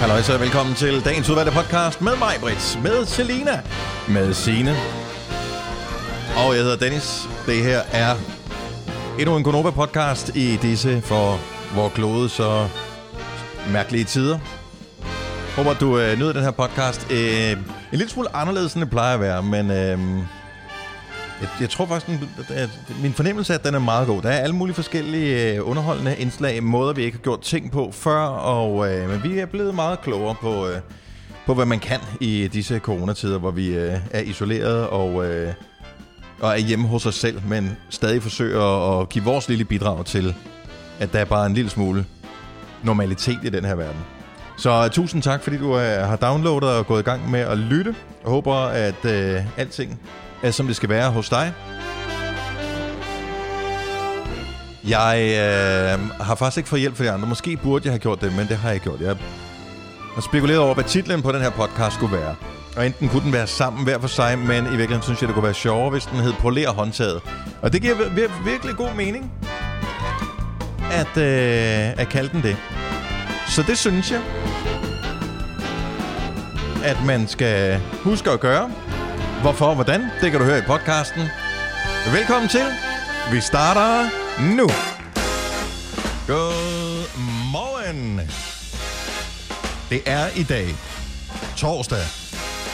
Halløj, så velkommen til dagens udvalgte podcast med mig, Brits, med Selina, med Sine og jeg hedder Dennis. Det her er endnu en Konoba-podcast i disse for vores klode så mærkelige tider. Håber, du øh, nyder den her podcast. Øh, en lille smule anderledes, end det plejer at være, men øh, jeg, jeg tror faktisk, at min fornemmelse er, at den er meget god. Der er alle mulige forskellige øh, underholdende indslag, måder vi ikke har gjort ting på før, og øh, men vi er blevet meget klogere på, øh, på, hvad man kan i disse coronatider, hvor vi øh, er isoleret og, øh, og er hjemme hos os selv, men stadig forsøger at give vores lille bidrag til, at der er bare en lille smule normalitet i den her verden. Så øh, tusind tak, fordi du øh, har downloadet og gået i gang med at lytte. Jeg håber, at øh, alting er, som det skal være hos dig. Jeg øh, har faktisk ikke fået hjælp fra de andre. Måske burde jeg have gjort det, men det har jeg ikke gjort. Jeg har spekuleret over, hvad titlen på den her podcast skulle være. Og enten kunne den være sammen hver for sig, men i virkeligheden synes jeg, det kunne være sjovere, hvis den hed Poler håndtaget. Og det giver vir- virkelig god mening, at, øh, at kalde den det. Så det synes jeg, at man skal huske at gøre. Hvorfor og hvordan, det kan du høre i podcasten. Velkommen til. Vi starter nu. Godmorgen. Det er i dag, torsdag,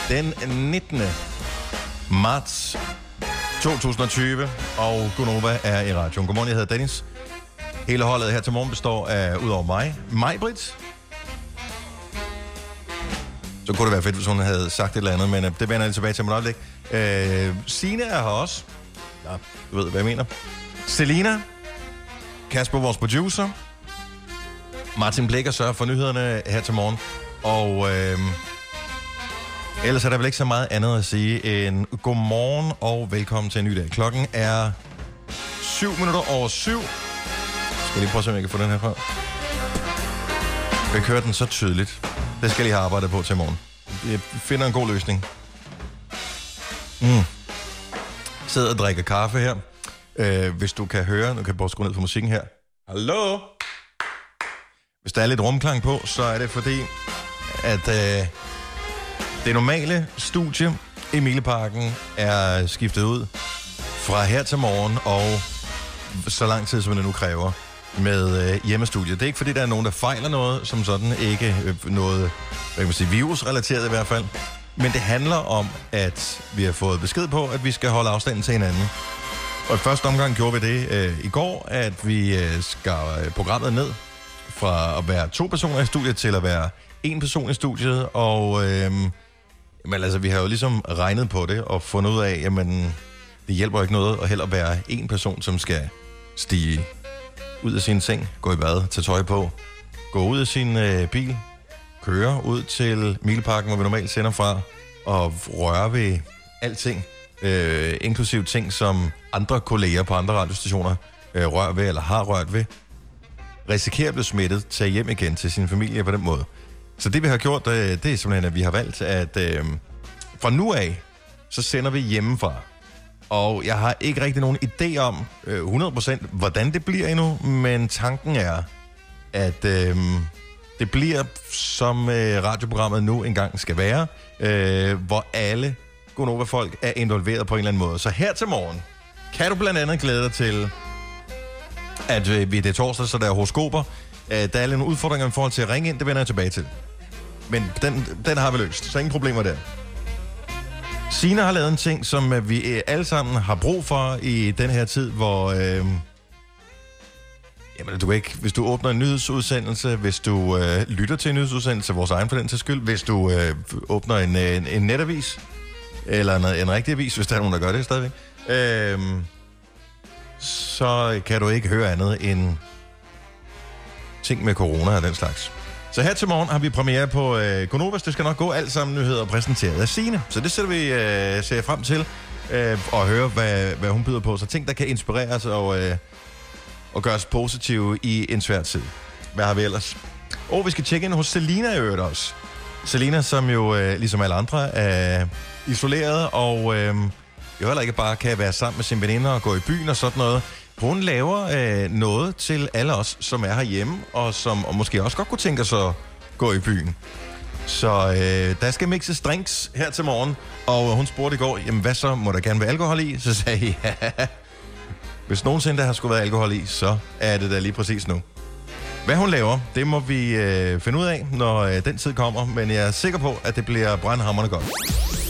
den 19. marts 2020, og Gunova er i radioen. Godmorgen, jeg hedder Dennis. Hele holdet her til morgen består af, udover mig, mig, Britt. Så kunne det være fedt, hvis hun havde sagt et eller andet, men øh, det vender jeg tilbage til om et øjeblik. Øh, Signe er her også. Ja, du ved, hvad jeg mener. Selina. Kasper, vores producer. Martin Blikker sørger for nyhederne her til morgen. Og øh, ellers er der vel ikke så meget andet at sige end godmorgen og velkommen til en ny dag. Klokken er 7 minutter over 7. Skal jeg lige prøve at se, om jeg kan få den her fra? Jeg kører den så tydeligt. Det skal jeg lige have arbejdet på til morgen. Jeg finder en god løsning. Mm. Sidder og drikker kaffe her. Øh, hvis du kan høre, nu kan jeg bare skrue ned for musikken her. Hallo? Hvis der er lidt rumklang på, så er det fordi, at øh, det normale studie i Mileparken er skiftet ud fra her til morgen og så lang tid, som det nu kræver med øh, hjemmestudiet. Det er ikke fordi, der er nogen, der fejler noget, som sådan ikke øh, noget, hvad kan man sige, virusrelateret i hvert fald. Men det handler om, at vi har fået besked på, at vi skal holde afstanden til hinanden. Og i første omgang gjorde vi det øh, i går, at vi øh, skar øh, programmet ned fra at være to personer i studiet til at være en person i studiet. Og øh, men altså, vi har jo ligesom regnet på det og fundet ud af, jamen, det hjælper ikke noget at heller være en person, som skal stige ud af sin seng, gå i bad, tage tøj på, gå ud af sin øh, bil, køre ud til Mileparken, hvor vi normalt sender fra, og røre ved alting, øh, inklusive ting, som andre kolleger på andre radiostationer øh, rører ved eller har rørt ved, risikerer at blive smittet, tage hjem igen til sin familie på den måde. Så det vi har gjort, øh, det er simpelthen, at vi har valgt, at øh, fra nu af, så sender vi hjemmefra. Og jeg har ikke rigtig nogen idé om øh, 100% hvordan det bliver endnu, men tanken er, at øh, det bliver, som øh, radioprogrammet nu engang skal være, øh, hvor alle Gonova-folk er involveret på en eller anden måde. Så her til morgen kan du blandt andet glæde dig til, at øh, vi det er torsdag, så der er horoskoper. Øh, der er lidt nogle udfordringer i forhold til at ringe ind, det vender jeg tilbage til. Men den, den har vi løst, så ingen problemer der. Sina har lavet en ting, som øh, vi øh, alle sammen har brug for i den her tid, hvor... Øh, jamen, du kan ikke, hvis du åbner en nyhedsudsendelse, hvis du øh, lytter til en nyhedsudsendelse, vores egen for den til skyld, hvis du øh, åbner en, øh, en, en netavis, eller en, en rigtig avis, hvis der er nogen, der gør det stadigvæk, øh, så kan du ikke høre andet end ting med corona og den slags. Så her til morgen har vi premiere på øh, Gonovas. Det skal nok gå alt sammen nyheder præsenteret af Sine. Så det sætter vi øh, ser frem til øh, og høre, hvad, hvad hun byder på. Så ting, der kan inspirere os og, øh, og gøre os positive i en svær tid. Hvad har vi ellers? Og vi skal tjekke ind hos Selina i øvrigt også. Selina, som jo øh, ligesom alle andre er isoleret og øh, jo heller ikke bare kan være sammen med sine veninder og gå i byen og sådan noget. Hun laver øh, noget til alle os, som er herhjemme, og som og måske også godt kunne tænke sig at gå i byen. Så øh, der skal mixes drinks her til morgen, og hun spurgte i går, jamen hvad så, må der gerne være alkohol i? Så sagde jeg, ja, hvis nogensinde der har skulle være alkohol i, så er det da lige præcis nu. Hvad hun laver, det må vi øh, finde ud af, når øh, den tid kommer, men jeg er sikker på, at det bliver brandhammerende godt.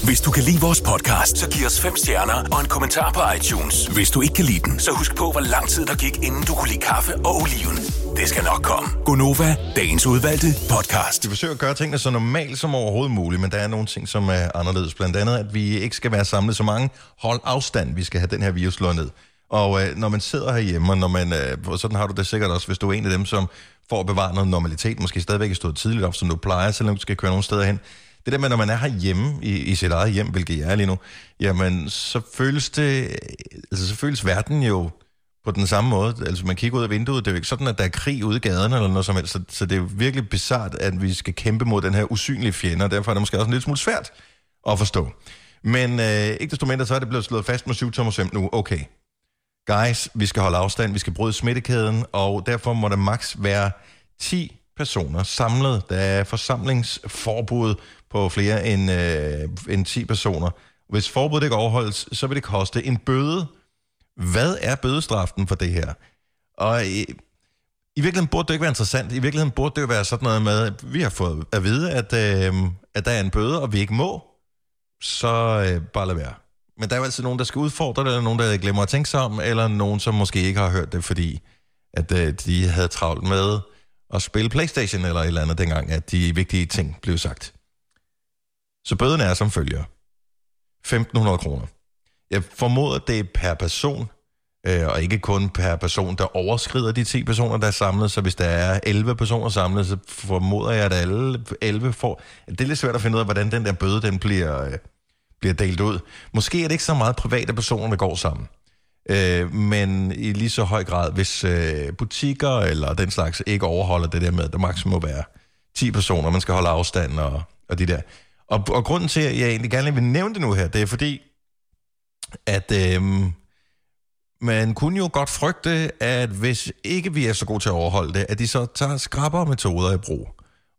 Hvis du kan lide vores podcast, så giv os fem stjerner og en kommentar på iTunes. Hvis du ikke kan lide den, så husk på, hvor lang tid der gik, inden du kunne lide kaffe og oliven. Det skal nok komme. Gonova, dagens udvalgte podcast. Vi forsøger at gøre tingene så normalt som overhovedet muligt, men der er nogle ting, som er anderledes. Blandt andet, at vi ikke skal være samlet så mange. Hold afstand, vi skal have den her virus slået ned. Og øh, når man sidder herhjemme, og når man, øh, sådan har du det sikkert også, hvis du er en af dem, som får at bevare noget normalitet, måske stadigvæk er stået tidligt op, som du plejer, selvom du skal køre nogle steder hen. Det der med, når man er herhjemme i, i sit eget hjem, hvilket jeg er lige nu, jamen, så føles det, altså så føles verden jo på den samme måde. Altså, man kigger ud af vinduet, det er jo ikke sådan, at der er krig ude i gaden eller noget som helst, så, så det er jo virkelig bizart, at vi skal kæmpe mod den her usynlige fjende, og derfor er det måske også en lille smule svært at forstå. Men øh, ikke desto mindre, så er det blevet slået fast med 7 tommer nu. Okay, guys, vi skal holde afstand, vi skal bryde smittekæden, og derfor må der maks være 10 personer samlet. Der er forsamlingsforbud på flere end, øh, end 10 personer. Hvis forbuddet ikke overholdes, så vil det koste en bøde. Hvad er bødestraften for det her? Og i, i virkeligheden burde det ikke være interessant. I virkeligheden burde det jo være sådan noget med, at vi har fået at vide, at, øh, at der er en bøde, og vi ikke må. Så øh, bare lad være. Men der er jo altid nogen, der skal udfordre det, eller nogen, der glemmer at tænke sig om, eller nogen, som måske ikke har hørt det, fordi at øh, de havde travlt med at spille Playstation eller et eller andet dengang, at de vigtige ting blev sagt. Så bøden er som følger. 1.500 kroner. Jeg formoder, det er per person, øh, og ikke kun per person, der overskrider de 10 personer, der er samlet. Så hvis der er 11 personer samlet, så formoder jeg, at alle 11 får... Det er lidt svært at finde ud af, hvordan den der bøde den bliver, øh, bliver delt ud. Måske er det ikke så meget private personer, der går sammen. Øh, men i lige så høj grad, hvis øh, butikker eller den slags ikke overholder det der med, at der maksimum må være 10 personer, man skal holde afstand og, og de der. Og, og grunden til, at jeg egentlig gerne vil nævne det nu her, det er fordi, at øh, man kunne jo godt frygte, at hvis ikke vi er så gode til at overholde det, at de så tager skrappere metoder i brug.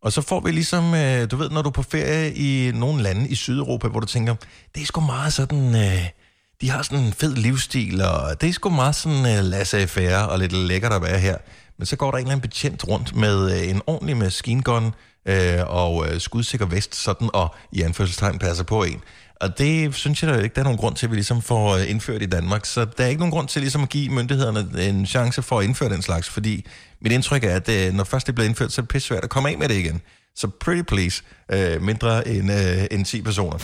Og så får vi ligesom, øh, du ved, når du er på ferie i nogle lande i Sydeuropa, hvor du tænker, det er sgu meget sådan... Øh, de har sådan en fed livsstil, og det er sgu meget sådan øh, laissez-faire og lidt lækkert at være her. Men så går der en eller anden betjent rundt med øh, en ordentlig maskingun øh, og øh, skudsikker vest, sådan og i anførselstegn passer på en. Og det synes jeg da ikke, der er nogen grund til, at vi ligesom får indført i Danmark. Så der er ikke nogen grund til ligesom at give myndighederne en chance for at indføre den slags, fordi mit indtryk er, at når først det bliver indført, så er det pisse svært at komme af med det igen. Så pretty please, øh, mindre end, øh, end 10 personer.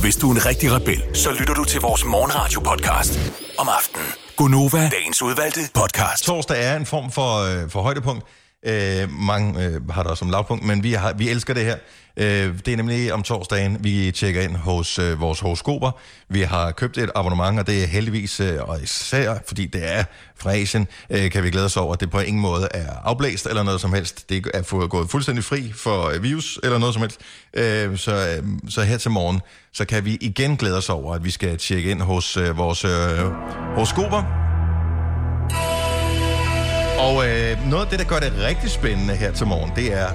Hvis du er en rigtig rebel, så lytter du til vores morgenradio-podcast om aftenen. Gunova, dagens udvalgte podcast. Torsdag er en form for, øh, for højdepunkt. Øh, mange øh, har det også som lavpunkt, men vi, har, vi elsker det her. Øh, det er nemlig om torsdagen, vi tjekker ind hos øh, vores horoskoper. Vi har købt et abonnement, og det er heldigvis, øh, og især fordi det er fra Asien, øh, kan vi glæde os over, at det på ingen måde er afblæst eller noget som helst. Det er gået fuldstændig fri for øh, virus eller noget som helst. Øh, så, øh, så her til morgen, så kan vi igen glæde os over, at vi skal tjekke ind hos øh, vores øh, horoskoper. Og øh, noget af det, der gør det rigtig spændende her til morgen, det er,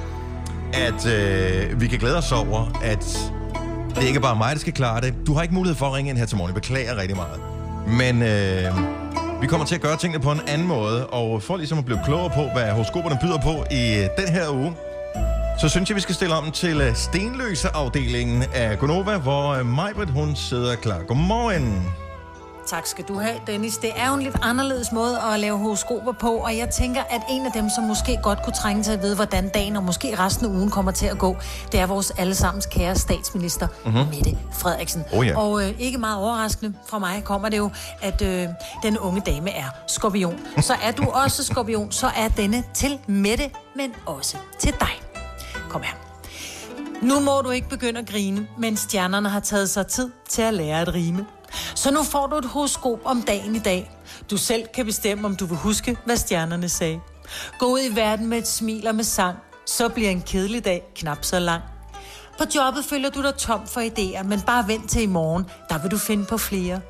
at øh, vi kan glæde os over, at det ikke er bare mig, der skal klare det. Du har ikke mulighed for at ringe ind her til morgen. Jeg beklager rigtig meget. Men øh, vi kommer til at gøre tingene på en anden måde, og for ligesom at blive klogere på, hvad horoskoperne byder på i øh, den her uge, så synes jeg, vi skal stille om til øh, stenløse-afdelingen af Gonova, hvor øh, Majbrit, hun sidder klar. Godmorgen. Tak skal du have, Dennis. Det er jo en lidt anderledes måde at lave horoskoper på, og jeg tænker, at en af dem, som måske godt kunne trænge til at vide, hvordan dagen og måske resten af ugen kommer til at gå, det er vores allesammens kære statsminister, mm-hmm. Mette Frederiksen. Oh, ja. Og øh, ikke meget overraskende fra mig kommer det jo, at øh, den unge dame er skorpion. Så er du også skorpion, så er denne til Mette, men også til dig. Kom her. Nu må du ikke begynde at grine, men stjernerne har taget sig tid til at lære at rime. Så nu får du et horoskop om dagen i dag. Du selv kan bestemme, om du vil huske, hvad stjernerne sagde. Gå ud i verden med et smil og med sang. Så bliver en kedelig dag knap så lang. På jobbet føler du dig tom for idéer, men bare vent til i morgen. Der vil du finde på flere.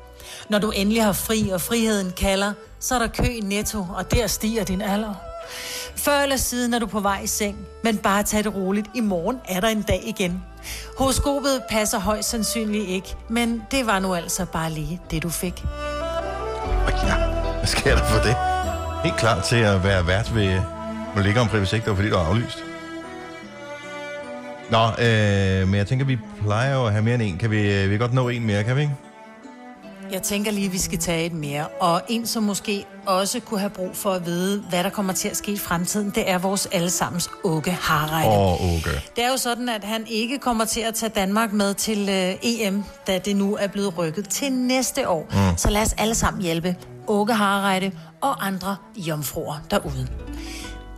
Når du endelig har fri, og friheden kalder, så er der kø i netto, og der stiger din alder. Før eller siden er du på vej i seng, men Men bare tag det roligt. I morgen er der en dag igen. Horoskopet passer højst sandsynligt ikke, men det var nu altså bare lige det, du fik. Og ja, hvad sker der for det? Helt klar til at være vært ved Molika om hvis fordi du er aflyst. Nå, øh, men jeg tænker, vi plejer jo at have mere end en. Kan vi, øh, vi kan godt nå en mere, kan vi ikke? Jeg tænker lige, at vi skal tage et mere. Og en, som måske også kunne have brug for at vide, hvad der kommer til at ske i fremtiden, det er vores allesammens Åke Harreide. Åh, oh, okay. Det er jo sådan, at han ikke kommer til at tage Danmark med til øh, EM, da det nu er blevet rykket til næste år. Mm. Så lad os alle sammen hjælpe Åke Harreide og andre jomfruer derude.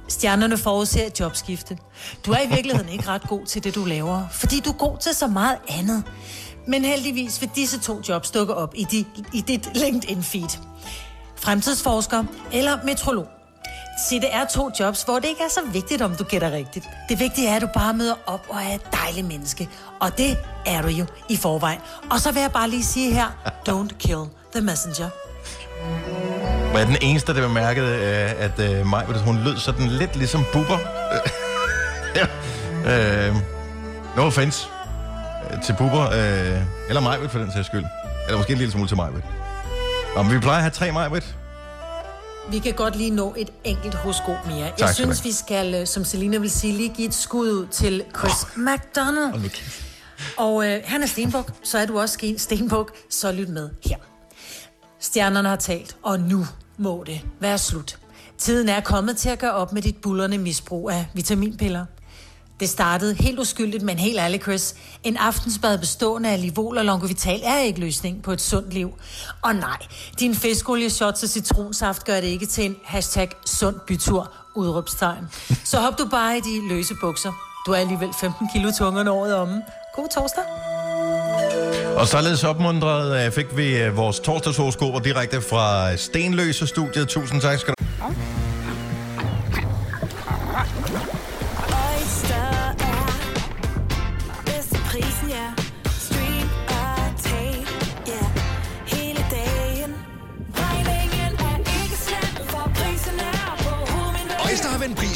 Stjernerne forudser et jobskifte. Du er i virkeligheden ikke ret god til det, du laver, fordi du er god til så meget andet. Men heldigvis vil disse to jobs dukke op i, dit, i dit LinkedIn-feed. Fremtidsforsker eller metrolog. Se, det er to jobs, hvor det ikke er så vigtigt, om du gætter rigtigt. Det vigtige er, at du bare møder op og er et dejligt menneske. Og det er du jo i forvejen. Og så vil jeg bare lige sige her, don't kill the messenger. Var jeg den eneste, der bemærkede, øh, at øh, mig, hun lød sådan lidt ligesom buber? ja. øh, no offense til buber, øh, eller Majbet for den sags skyld. Eller måske en lille smule til Majbet. Nå, men vi plejer at have tre Majbet. Vi kan godt lige nå et enkelt horoskop mere. Tak Jeg synes, vi skal, øh, som Selina vil sige, lige give et skud ud til Chris oh. McDonald. Nu kæft. Og øh, han er Stenbuk, så er du også Stenbuk, så lyt med her. Stjernerne har talt, og nu må det være slut. Tiden er kommet til at gøre op med dit bullerne misbrug af vitaminpiller. Det startede helt uskyldigt, men helt ærligt, Chris. En aftensbad bestående af Livol og Longovital er ikke løsning på et sundt liv. Og nej, din fiskolie, shots og citronsaft gør det ikke til en hashtag sund bytur, udråbstegn. Så hop du bare i de løse bukser. Du er alligevel 15 kilo tungere året om. God torsdag. Og således opmuntret øh, fik vi øh, vores torsdagshoroskoper direkte fra Stenløse Studiet. Tusind tak skal du Oyster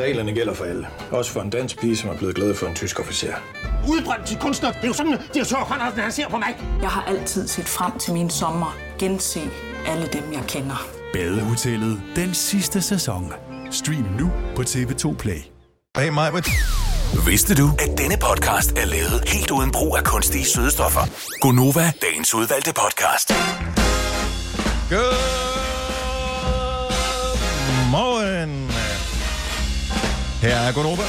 Reglerne gælder for alle. Også for en dansk pige, som er blevet glad for en tysk officer. Udbrændt til kunstner. Det er jo sådan, at de har tørt, han ser på mig. Jeg har altid set frem til min sommer. Gense alle dem, jeg kender. Badehotellet den sidste sæson. Stream nu på TV2 Play. Hey, Majbet. Vidste du, at denne podcast er lavet helt uden brug af kunstige sødestoffer? Gonova, dagens udvalgte podcast. Godmorgen. Her er Gunova.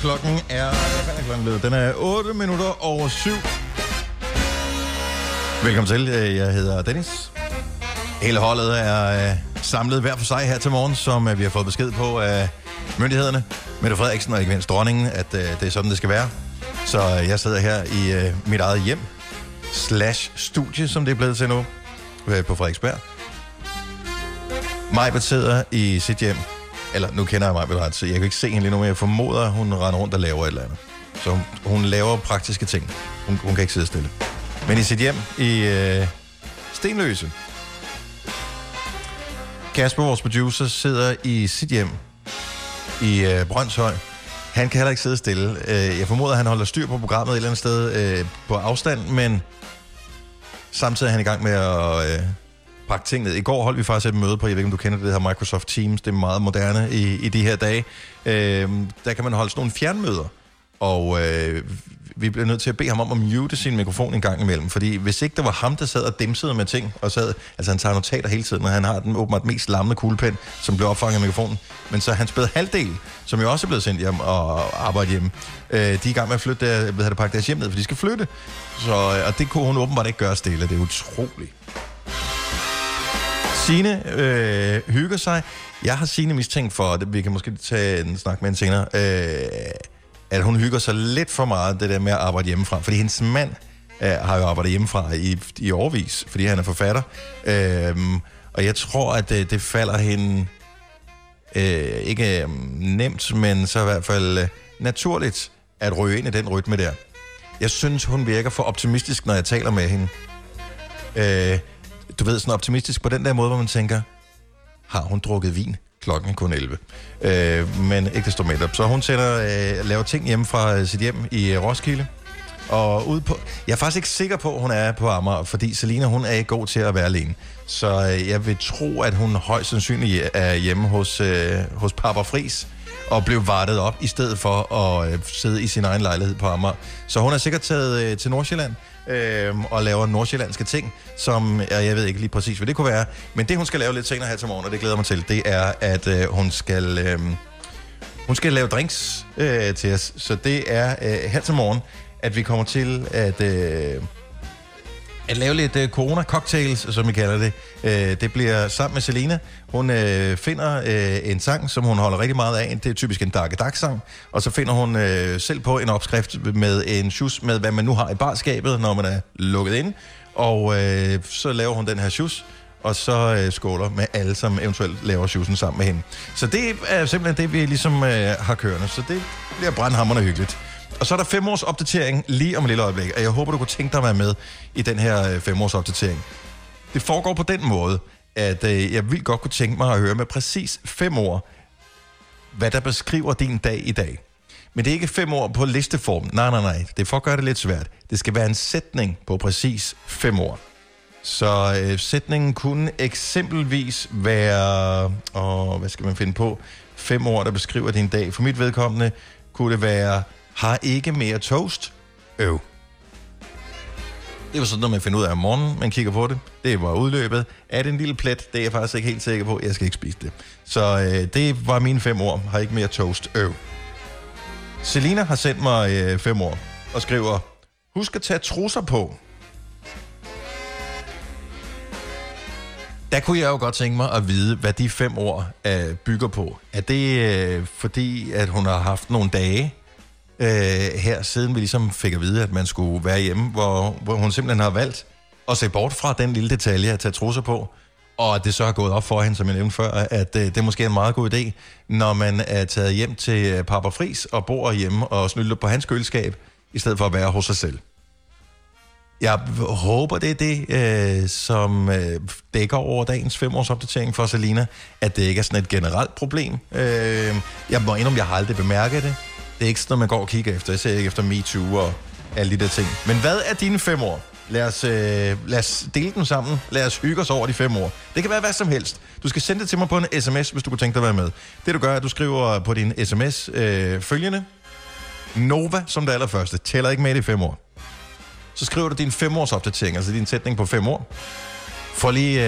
Klokken er... Hvad er klokken blevet? Den er 8 minutter over 7. Velkommen til. Øh, jeg hedder Dennis. Hele holdet er øh, samlet hver for sig her til morgen, som øh, vi har fået besked på af myndighederne. Mette Frederiksen og ikke mindst dronningen, at øh, det er sådan, det skal være. Så øh, jeg sidder her i øh, mit eget hjem, slash studie, som det er blevet til nu, øh, på Frederiksberg. Majbert sidder i sit hjem, eller nu kender jeg Majbert ret, så jeg kan ikke se hende lige nu, men jeg formoder, at hun render rundt og laver et eller andet. Så hun, hun laver praktiske ting. Hun, hun kan ikke sidde stille. Men i sit hjem i øh, Stenløse. Kasper, vores producer, sidder i sit hjem i øh, Brøndshøj. Han kan heller ikke sidde stille. Øh, jeg formoder, at han holder styr på programmet et eller andet sted øh, på afstand, men samtidig er han i gang med at øh, pakke ting ned. I går holdt vi faktisk et møde på, jeg ved ikke, om du kender det, det her Microsoft Teams. Det er meget moderne i, i de her dage. Øh, der kan man holde sådan nogle fjernmøder. Og øh, vi blev nødt til at bede ham om at mute sin mikrofon en gang imellem, fordi hvis ikke det var ham, der sad og dimsede med ting, og sad, altså han tager notater hele tiden, og han har den åbenbart mest lammende kuglepen, som blev opfanget af mikrofonen, men så hans bedre halvdel, som jo også er blevet sendt hjem og arbejde hjemme, øh, de er i gang med at flytte, der, hvad det, pakke deres hjem ned, for de skal flytte, så, øh, og det kunne hun åbenbart ikke gøre stille, det er utroligt. Sine øh, hygger sig. Jeg har Sine mistænkt for, det, vi kan måske tage en snak med hende senere, øh, at hun hygger sig lidt for meget, det der med at arbejde hjemmefra. Fordi hendes mand øh, har jo arbejdet hjemmefra i, i årvis, fordi han er forfatter. Øh, og jeg tror, at det, det falder hende øh, ikke øh, nemt, men så i hvert fald øh, naturligt at ryge ind i den rytme der. Jeg synes, hun virker for optimistisk, når jeg taler med hende. Øh, du ved, sådan optimistisk på den der måde, hvor man tænker, har hun drukket vin? Klokken er kun 11. Øh, men ikke desto mindre. Så hun sender, øh, laver ting hjemme fra øh, sit hjem i øh, Roskilde. Og ud på, jeg er faktisk ikke sikker på, at hun er på Amager, fordi Selina, hun er ikke god til at være alene. Så øh, jeg vil tro, at hun højst sandsynligt øh, er hjemme hos, øh, hos Papa Fris og blev vartet op, i stedet for at øh, sidde i sin egen lejlighed på Amager. Så hun er sikkert taget øh, til Nordsjælland øh, og laver nordsjællandske ting, som ja, jeg ved ikke lige præcis, hvad det kunne være. Men det, hun skal lave lidt senere her til morgen, og det glæder mig til, det er, at øh, hun skal... Øh, hun skal lave drinks øh, til os, så det er øh, her til morgen, at vi kommer til at, øh, at lave lidt øh, corona-cocktails, som vi kalder det. Øh, det bliver sammen med Selena. Hun øh, finder øh, en sang, som hun holder rigtig meget af. Det er typisk en Dark Dark sang Og så finder hun øh, selv på en opskrift med en shoes med, hvad man nu har i barskabet, når man er lukket ind. Og øh, så laver hun den her shoes og så øh, skåler med alle, som eventuelt laver shoesen sammen med hende. Så det er simpelthen det, vi ligesom øh, har kørende. Så det bliver brandhammerende hyggeligt. Og så er der femårs opdatering lige om et lille øjeblik, og jeg håber, du kunne tænke dig at være med i den her fem femårs opdatering. Det foregår på den måde, at øh, jeg vil godt kunne tænke mig at høre med præcis fem ord, hvad der beskriver din dag i dag. Men det er ikke fem ord på listeform. Nej, nej, nej. Det er for at gøre det lidt svært. Det skal være en sætning på præcis fem ord. Så øh, sætningen kunne eksempelvis være, og hvad skal man finde på, fem ord, der beskriver din dag. For mit vedkommende kunne det være, har ikke mere toast? Øv. Det var sådan noget, man finder ud af om morgenen. Man kigger på det. Det var udløbet. Er det en lille plet? Det er jeg faktisk ikke helt sikker på. Jeg skal ikke spise det. Så øh, det var mine fem ord. Har ikke mere toast? Øv. Selina har sendt mig øh, fem ord og skriver, husk at tage trusser på. Der kunne jeg jo godt tænke mig at vide, hvad de fem ord øh, bygger på. Er det øh, fordi, at hun har haft nogle dage øh, her, siden vi ligesom fik at vide, at man skulle være hjemme, hvor, hvor hun simpelthen har valgt at se bort fra den lille detalje at tage trusser på, og at det så har gået op for hende, som jeg nævnte før, at øh, det er måske en meget god idé, når man er taget hjem til øh, Papa Fris og bor hjemme og snylder på hans køleskab, i stedet for at være hos sig selv. Jeg håber, det er det, øh, som øh, dækker over dagens femårsopdatering for Selina, at det ikke er sådan et generelt problem. Øh, jeg må indrømme, jeg har aldrig bemærket det. Det er ikke sådan noget, man går og kigger efter. Jeg ser ikke efter MeToo og alle de der ting. Men hvad er dine fem år? Lad os, øh, lad os dele dem sammen. Lad os hygge os over de fem år. Det kan være hvad som helst. Du skal sende det til mig på en sms, hvis du kunne tænke dig at være med. Det du gør, er, at du skriver på din sms øh, følgende. Nova som det allerførste. Tæller ikke med i de fem år. Så skriver du din femårsopdatering, altså din sætning på fem år. For lige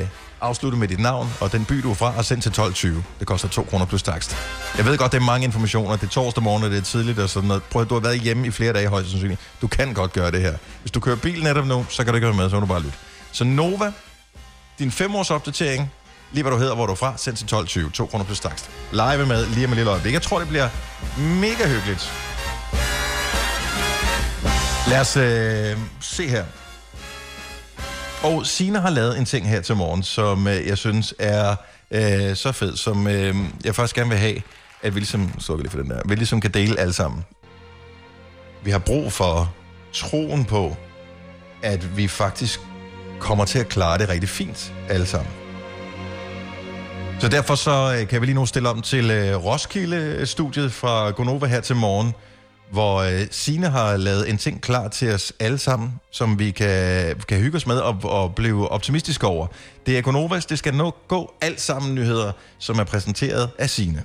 øh, afslutte med dit navn og den by, du er fra, og send til 12.20. Det koster 2 kroner plus takst. Jeg ved godt, det er mange informationer. Det er torsdag morgen, og det er tidligt og sådan noget. Prøv at du har været hjemme i flere dage højst sandsynligt. Du kan godt gøre det her. Hvis du kører bil netop nu, så kan du ikke være med, så må du bare lytte. Så Nova, din femårsopdatering, lige hvad du hedder, hvor du er fra, send til 12.20. 2 kroner plus takst. Live med lige om et lille øjeblik. Jeg tror, det bliver mega hyggeligt. Lad os øh, se her. Og Sina har lavet en ting her til morgen, som øh, jeg synes er øh, så fed, som øh, jeg faktisk gerne vil have, at vi ligesom, så lige for den der, vi ligesom kan dele alle sammen. Vi har brug for troen på, at vi faktisk kommer til at klare det rigtig fint alle sammen. Så derfor så øh, kan vi lige nu stille om til øh, Roskilde-studiet fra Gonova her til morgen, hvor øh, Sine har lavet en ting klar til os alle sammen, som vi kan, kan hygge os med og, og blive optimistiske over. Det er Gonovas, det skal nok gå alt sammen nyheder, som er præsenteret af Sine.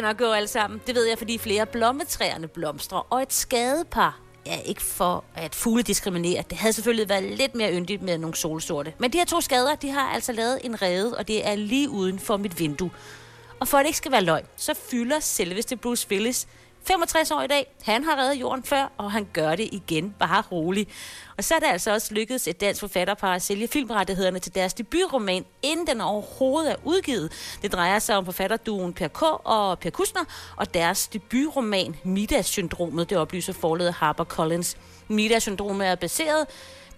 nok gå alle sammen. Det ved jeg, fordi flere blommetræerne blomstrer, og et skadepar Ja, ikke for at fugle diskriminere. Det havde selvfølgelig været lidt mere yndigt med nogle solsorte. Men de her to skader, de har altså lavet en rede, og det er lige uden for mit vindue. Og for at det ikke skal være løgn, så fylder selveste Bruce Willis 65 år i dag. Han har reddet jorden før, og han gør det igen. Bare rolig. Og så er det altså også lykkedes et dansk forfatterpar at sælge filmrettighederne til deres debutroman, inden den overhovedet er udgivet. Det drejer sig om forfatterduen Per K. og Per Kusner, og deres debutroman Midas-syndromet, det oplyser forledet HarperCollins. Midas-syndromet er baseret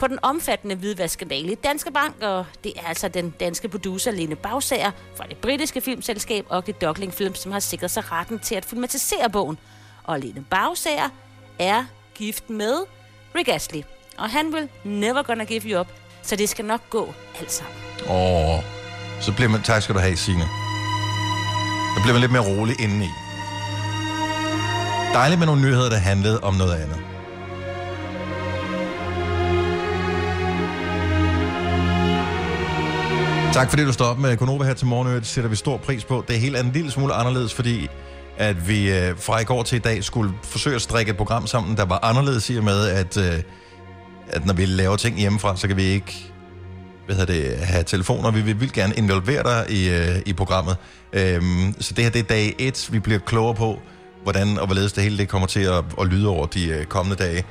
på den omfattende hvidvaskandale i Danske Bank, og det er altså den danske producer Lene Bagsager fra det britiske filmselskab Ugly Duckling Film, som har sikret sig retten til at filmatisere bogen. Og Lene Bagsager er gift med Rick Astley, og han vil never gonna give you up, så det skal nok gå alt sammen. Åh, så bliver man... Tak skal du have, Signe. Der bliver man lidt mere rolig indeni. Dejligt med nogle nyheder, der handlede om noget andet. Tak fordi du står med Konoba her til morgen. Det sætter vi stor pris på. Det er helt en lille smule anderledes, fordi at vi øh, fra i går til i dag skulle forsøge at strikke et program sammen, der var anderledes i og med, at, øh, at når vi laver ting hjemmefra, så kan vi ikke hvad hedder det, have telefoner. Vi vil, vil gerne involvere dig i, øh, i programmet. Øhm, så det her det er dag 1. Vi bliver klogere på, hvordan og hvorledes det hele det kommer til at, at lyde over de øh, kommende dage.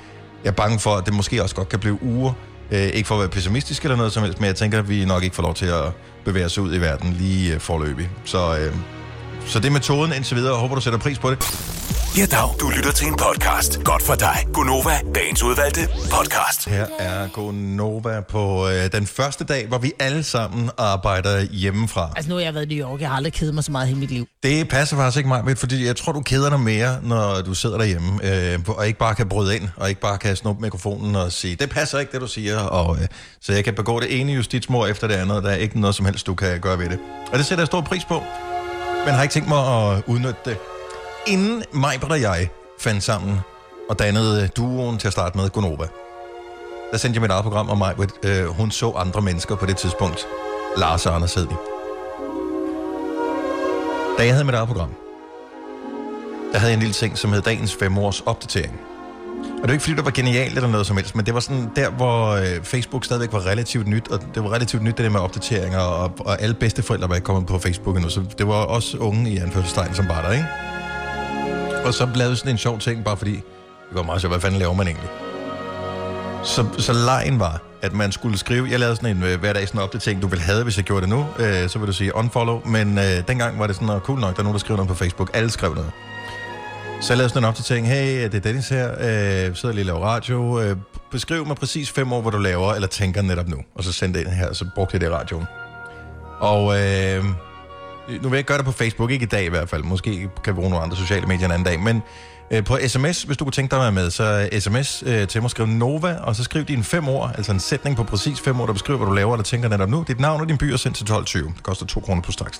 Jeg er bange for, at det måske også godt kan blive uger. Øh, ikke for at være pessimistisk eller noget som helst, men jeg tænker, at vi nok ikke får lov til at bevæge os ud i verden lige øh, forløbig. Så, øh, så det er metoden indtil videre, og håber, du sætter pris på det. Ja, dag. Du lytter til en podcast. Godt for dig. Gunova, dagens udvalgte podcast. Her er Gonova på øh, den første dag, hvor vi alle sammen arbejder hjemmefra. Altså nu har jeg været i New York, jeg har aldrig kedet mig så meget i mit liv. Det passer faktisk ikke mig, fordi jeg tror, du keder dig mere, når du sidder derhjemme, øh, og ikke bare kan bryde ind, og ikke bare kan snuppe mikrofonen og sige, det passer ikke, det du siger, og øh, så jeg kan begå det ene justitsmord efter det andet, der er ikke noget som helst, du kan gøre ved det. Og det sætter jeg stor pris på, men har ikke tænkt mig at udnytte det. Inden mig og jeg fandt sammen og dannede øh, duoen til at starte med Gonova, der sendte jeg mit eget program om mig, øh, hun så andre mennesker på det tidspunkt. Lars og Anders hed de. Da jeg havde mit eget program, der havde jeg en lille ting, som hed dagens femårs opdatering. Og det var ikke fordi, det var genialt eller noget som helst, men det var sådan der, hvor øh, Facebook stadigvæk var relativt nyt, og det var relativt nyt det der med opdateringer, og, og alle bedsteforældre var ikke kommet på Facebook endnu, så det var også unge i anførselstegn, som var der, ikke? Og så lavede sådan en sjov ting, bare fordi det var meget sjovt, hvad fanden laver man egentlig? Så, så lejen var, at man skulle skrive, jeg lavede sådan en øh, hver dag sådan en opdatering, du vil have, hvis jeg gjorde det nu, øh, så vil du sige unfollow, men øh, dengang var det sådan noget cool nok, der er nogen, der skrev noget på Facebook, alle skrev noget. Så jeg lavede sådan en opdatering, hey, det er Dennis her, øh, sidder lige og laver radio, øh, beskriv mig præcis fem år, hvor du laver, eller tænker netop nu, og så sendte det ind her, og så brugte jeg det i radioen. Og øh, nu vil jeg ikke gøre det på Facebook, ikke i dag i hvert fald, måske kan vi bruge nogle andre sociale medier en anden dag, men øh, på sms, hvis du kunne tænke dig at være med, så sms øh, til mig, skriv Nova, og så skriv din fem ord, altså en sætning på præcis fem ord, der beskriver, hvad du laver, eller tænker netop nu, dit navn og din by, og send til 12.20. Det koster 2 kroner på straks.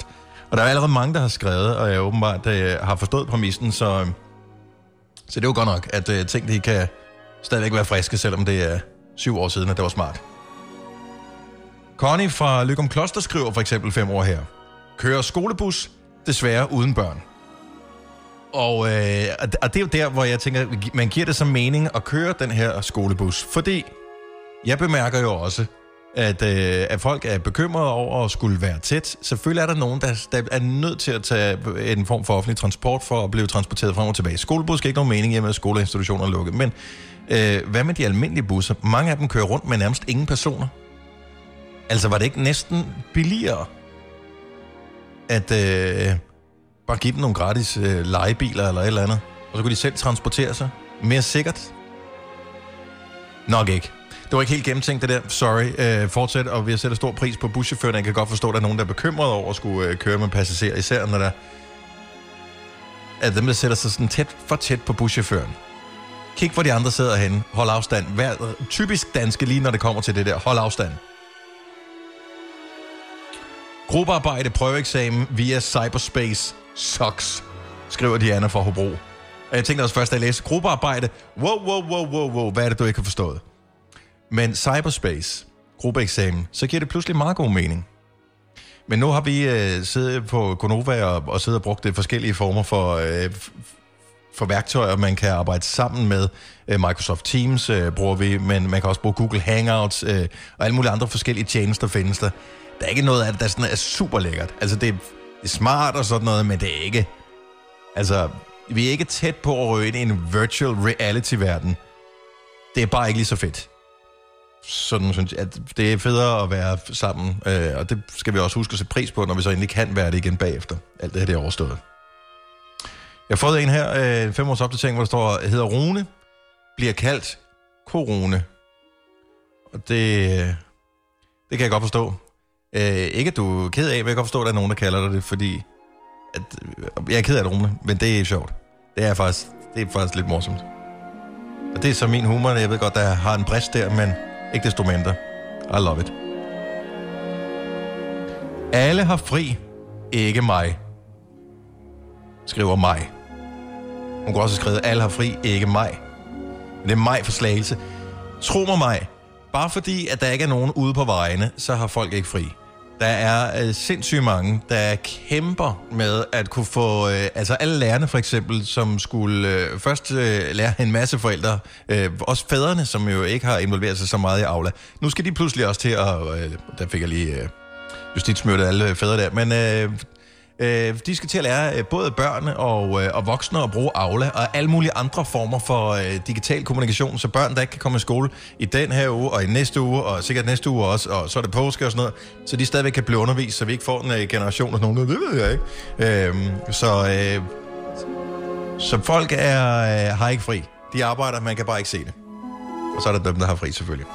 Og der er allerede mange, der har skrevet, og jeg åbenbart øh, har forstået præmissen, så, øh, så det er jo godt nok, at øh, ting de kan stadigvæk være friske, selvom det er syv år siden, at det var smart. Connie fra Lykum Kloster skriver for eksempel fem år her. Kører skolebus, desværre uden børn. Og, øh, og det er jo der, hvor jeg tænker, man giver det som mening at køre den her skolebus. Fordi jeg bemærker jo også, at, øh, at folk er bekymrede over at skulle være tæt. Selvfølgelig er der nogen, der, der er nødt til at tage en form for offentlig transport for at blive transporteret frem og tilbage. Skolebus skal ikke nogen mening hjemme, at skoleinstitutioner er lukket. Men øh, hvad med de almindelige busser? Mange af dem kører rundt med nærmest ingen personer. Altså var det ikke næsten billigere at øh, bare give dem nogle gratis øh, legebiler eller et eller andet, og så kunne de selv transportere sig mere sikkert? Nok ikke. Det var ikke helt gennemtænkt det der. Sorry. Øh, fortsæt, og vi sætter stor pris på buschaufføren. Jeg kan godt forstå, at der er nogen, der er bekymret over at skulle øh, køre med passagerer, især når der er dem, der sætter sig sådan tæt, for tæt på buschaufføren. Kig, hvor de andre sidder henne. Hold afstand. Vær typisk danske lige, når det kommer til det der. Hold afstand. Gruppearbejde, prøveeksamen via cyberspace sucks, skriver Diana fra Hobro. Og jeg tænkte også først, da jeg læste gruppearbejde. Wow, wow, wow, wow, wow. Hvad er det, du ikke har forstået? Men cyberspace, gruppeeksamen, så giver det pludselig meget god mening. Men nu har vi øh, siddet på Gonova og, og siddet og brugt det forskellige former for, øh, for værktøjer, man kan arbejde sammen med. Øh, Microsoft Teams øh, bruger vi, men man kan også bruge Google Hangouts øh, og alle mulige andre forskellige tjenester findes der. Der er ikke noget af det, der sådan er super lækkert. Altså, det er, det er smart og sådan noget, men det er ikke... Altså, vi er ikke tæt på at røge ind i en virtual reality-verden. Det er bare ikke lige så fedt. Sådan synes jeg, at det er federe at være sammen, øh, og det skal vi også huske at sætte pris på, når vi så endelig kan være det igen bagefter. Alt det her det er overstået. Jeg har fået en her, øh, en fem års opdatering, hvor der står, hedder Rune, bliver kaldt Korone. Og det, øh, det kan jeg godt forstå. Øh, ikke at du er ked af, men jeg kan godt forstå, at der er nogen, der kalder dig det, fordi at, øh, jeg er ked af det, Rune, men det er sjovt. Det er faktisk, det er faktisk lidt morsomt. Og det er så min humor, jeg ved godt, der har en brist der, men ikke desto mindre. I love it. Alle har fri, ikke mig. Skriver mig. Hun kunne også have skrevet, alle har fri, ikke mig. Men det er mig for slagelse. Tro mig mig, bare fordi, at der ikke er nogen ude på vejene, så har folk ikke fri. Der er øh, sindssygt mange, der kæmper med at kunne få... Øh, altså alle lærerne for eksempel, som skulle øh, først øh, lære en masse forældre, øh, også fædrene, som jo ikke har involveret sig så meget i Aula. Nu skal de pludselig også til at... Øh, der fik jeg lige øh, justitsmødet alle fædre der, men... Øh, Øh, de skal til at lære øh, både børn og, øh, og voksne at bruge Aula og alle mulige andre former for øh, digital kommunikation, så børn, der ikke kan komme i skole i den her uge og i næste uge, og sikkert næste uge også, og så er det påske og sådan noget, så de stadigvæk kan blive undervist, så vi ikke får en øh, generation af sådan nogen, det ved jeg ikke. Øh, så, øh, så folk er, øh, har ikke fri. De arbejder, man kan bare ikke se det. Og så er der dem, der har fri selvfølgelig.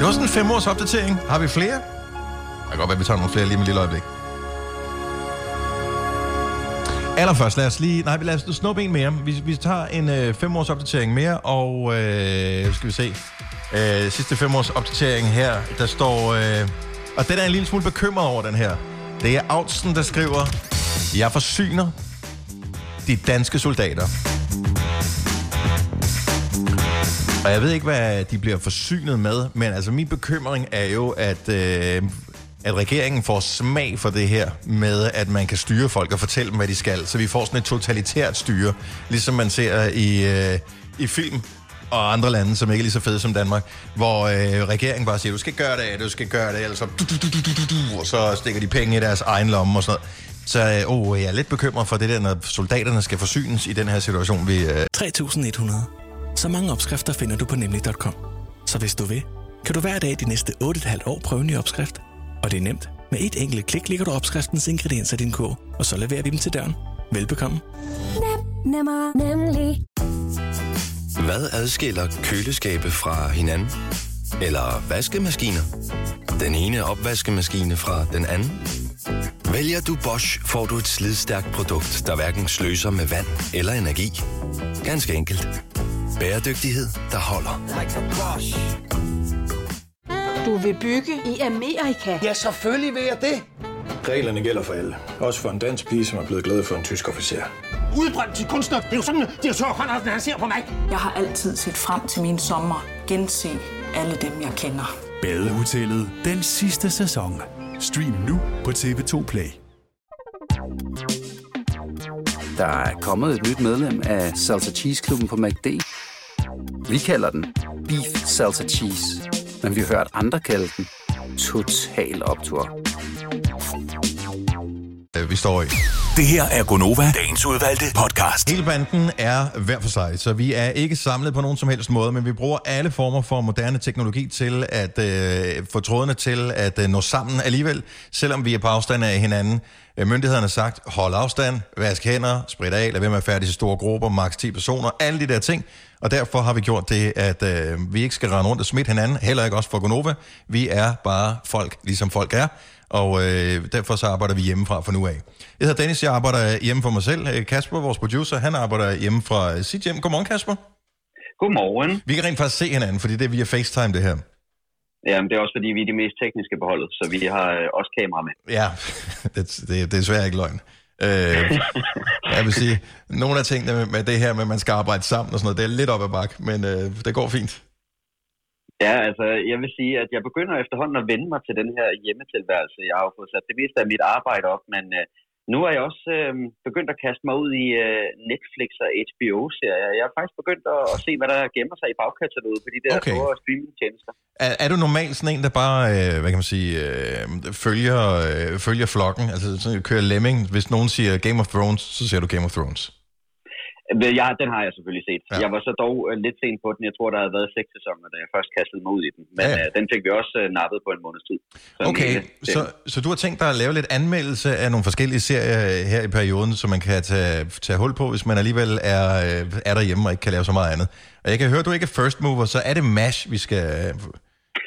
Det var sådan en femårs opdatering. Har vi flere? Det kan godt være, vi tager nogle flere lige med et lille øjeblik. Allerførst, lad os lige... Nej, lad os snuppe en mere. Vi, vi tager en øh, femårs opdatering mere, og øh, skal vi se. Øh, sidste femårs opdatering her, der står... Øh, og den er en lille smule bekymret over, den her. Det er Autsen, der skriver, Jeg forsyner de danske soldater. Og jeg ved ikke, hvad de bliver forsynet med, men altså min bekymring er jo, at, øh, at regeringen får smag for det her med, at man kan styre folk og fortælle dem, hvad de skal. Så vi får sådan et totalitært styre, ligesom man ser i, øh, i film og andre lande, som ikke er lige så fede som Danmark, hvor øh, regeringen bare siger, du skal gøre det, du skal gøre det, ellers så, du, du, du, du, du, du, og så stikker de penge i deres egen lomme og sådan noget. Så øh, oh, jeg er lidt bekymret for det der, når soldaterne skal forsynes i den her situation, vi... Øh, 3.100. Så mange opskrifter finder du på nemlig.com. Så hvis du vil, kan du hver dag de næste 8,5 år prøve en ny opskrift. Og det er nemt. Med et enkelt klik ligger du opskriftens ingredienser i din kog, og så leverer vi dem til døren. Velbekomme. Nem, nemmer, nemlig. Hvad adskiller køleskabe fra hinanden? Eller vaskemaskiner? Den ene opvaskemaskine fra den anden? Vælger du Bosch, får du et slidstærkt produkt, der hverken sløser med vand eller energi. Ganske enkelt. Bæredygtighed, der holder. Du vil bygge i Amerika? Ja, selvfølgelig vil jeg det. Reglerne gælder for alle. Også for en dansk pige, som er blevet glad for en tysk officer. Udbrændt til kunstner. Det er jo sådan, at direktør Conradsen, han ser på mig. Jeg har altid set frem til min sommer. Gense alle dem, jeg kender. Badehotellet den sidste sæson. Stream nu på TV2 Play. Der er kommet et nyt medlem af Salsa Cheese Klubben på MACD. Vi kalder den Beef Salsa Cheese, men vi har hørt andre kalde den Total Optor. øh, vi står i. Det her er Gonova, dagens udvalgte podcast. Hele banden er hver for sig, så vi er ikke samlet på nogen som helst måde, men vi bruger alle former for moderne teknologi til at øh, få trådene til at øh, nå sammen alligevel, selvom vi er på afstand af hinanden. Øh, Myndighederne har sagt, hold afstand, vask hænder, sprit af, lad være med at færdige i store grupper, maks 10 personer, alle de der ting. Og derfor har vi gjort det, at øh, vi ikke skal rende rundt og smitte hinanden, heller ikke også for Gonova. Vi er bare folk, ligesom folk er, og øh, derfor så arbejder vi hjemmefra fra nu af. Jeg hedder Dennis, jeg arbejder hjemme for mig selv. Øh, Kasper, vores producer, han arbejder hjemme fra sit hjem. Godmorgen, Kasper. Godmorgen. Vi kan rent faktisk se hinanden, fordi det er via FaceTime, det her. Jamen, det er også fordi, vi er de mest tekniske på holdet, så vi har øh, også kamera med. Ja, det, det, det er desværre ikke løgn. Øh, jeg vil sige, nogle af tingene med, med det her med, at man skal arbejde sammen og sådan noget, det er lidt op ad bak, men øh, det går fint. Ja, altså, jeg vil sige, at jeg begynder efterhånden at vende mig til den her hjemmetilværelse. Jeg har jo fået sat det meste af mit arbejde op, men øh, nu er jeg også øh, begyndt at kaste mig ud i øh, Netflix og HBO-serier. Jeg er faktisk begyndt at, at se, hvad der gemmer sig i bagkataloget på de der Okay. store streamingtjenester. Er, er du normalt sådan en, der bare, øh, hvad kan man sige, øh, følger, øh, følger flokken? Altså sådan, kører lemming. Hvis nogen siger Game of Thrones, så siger du Game of Thrones. Ja, den har jeg selvfølgelig set. Ja. Jeg var så dog øh, lidt sent på den. Jeg tror, der havde været seks sæsoner, da jeg først kastede mig ud i den. Men Ja. øh, den fik vi også øh, nappet på en måneds tid. Så Okay, ene- så, så du har tænkt dig at lave lidt anmeldelse af nogle forskellige serier her i perioden, så man kan tage, tage hul på, hvis man alligevel er, øh, er derhjemme og ikke kan lave så meget andet. Og jeg kan høre, du ikke er first mover, så er det MASH, vi skal...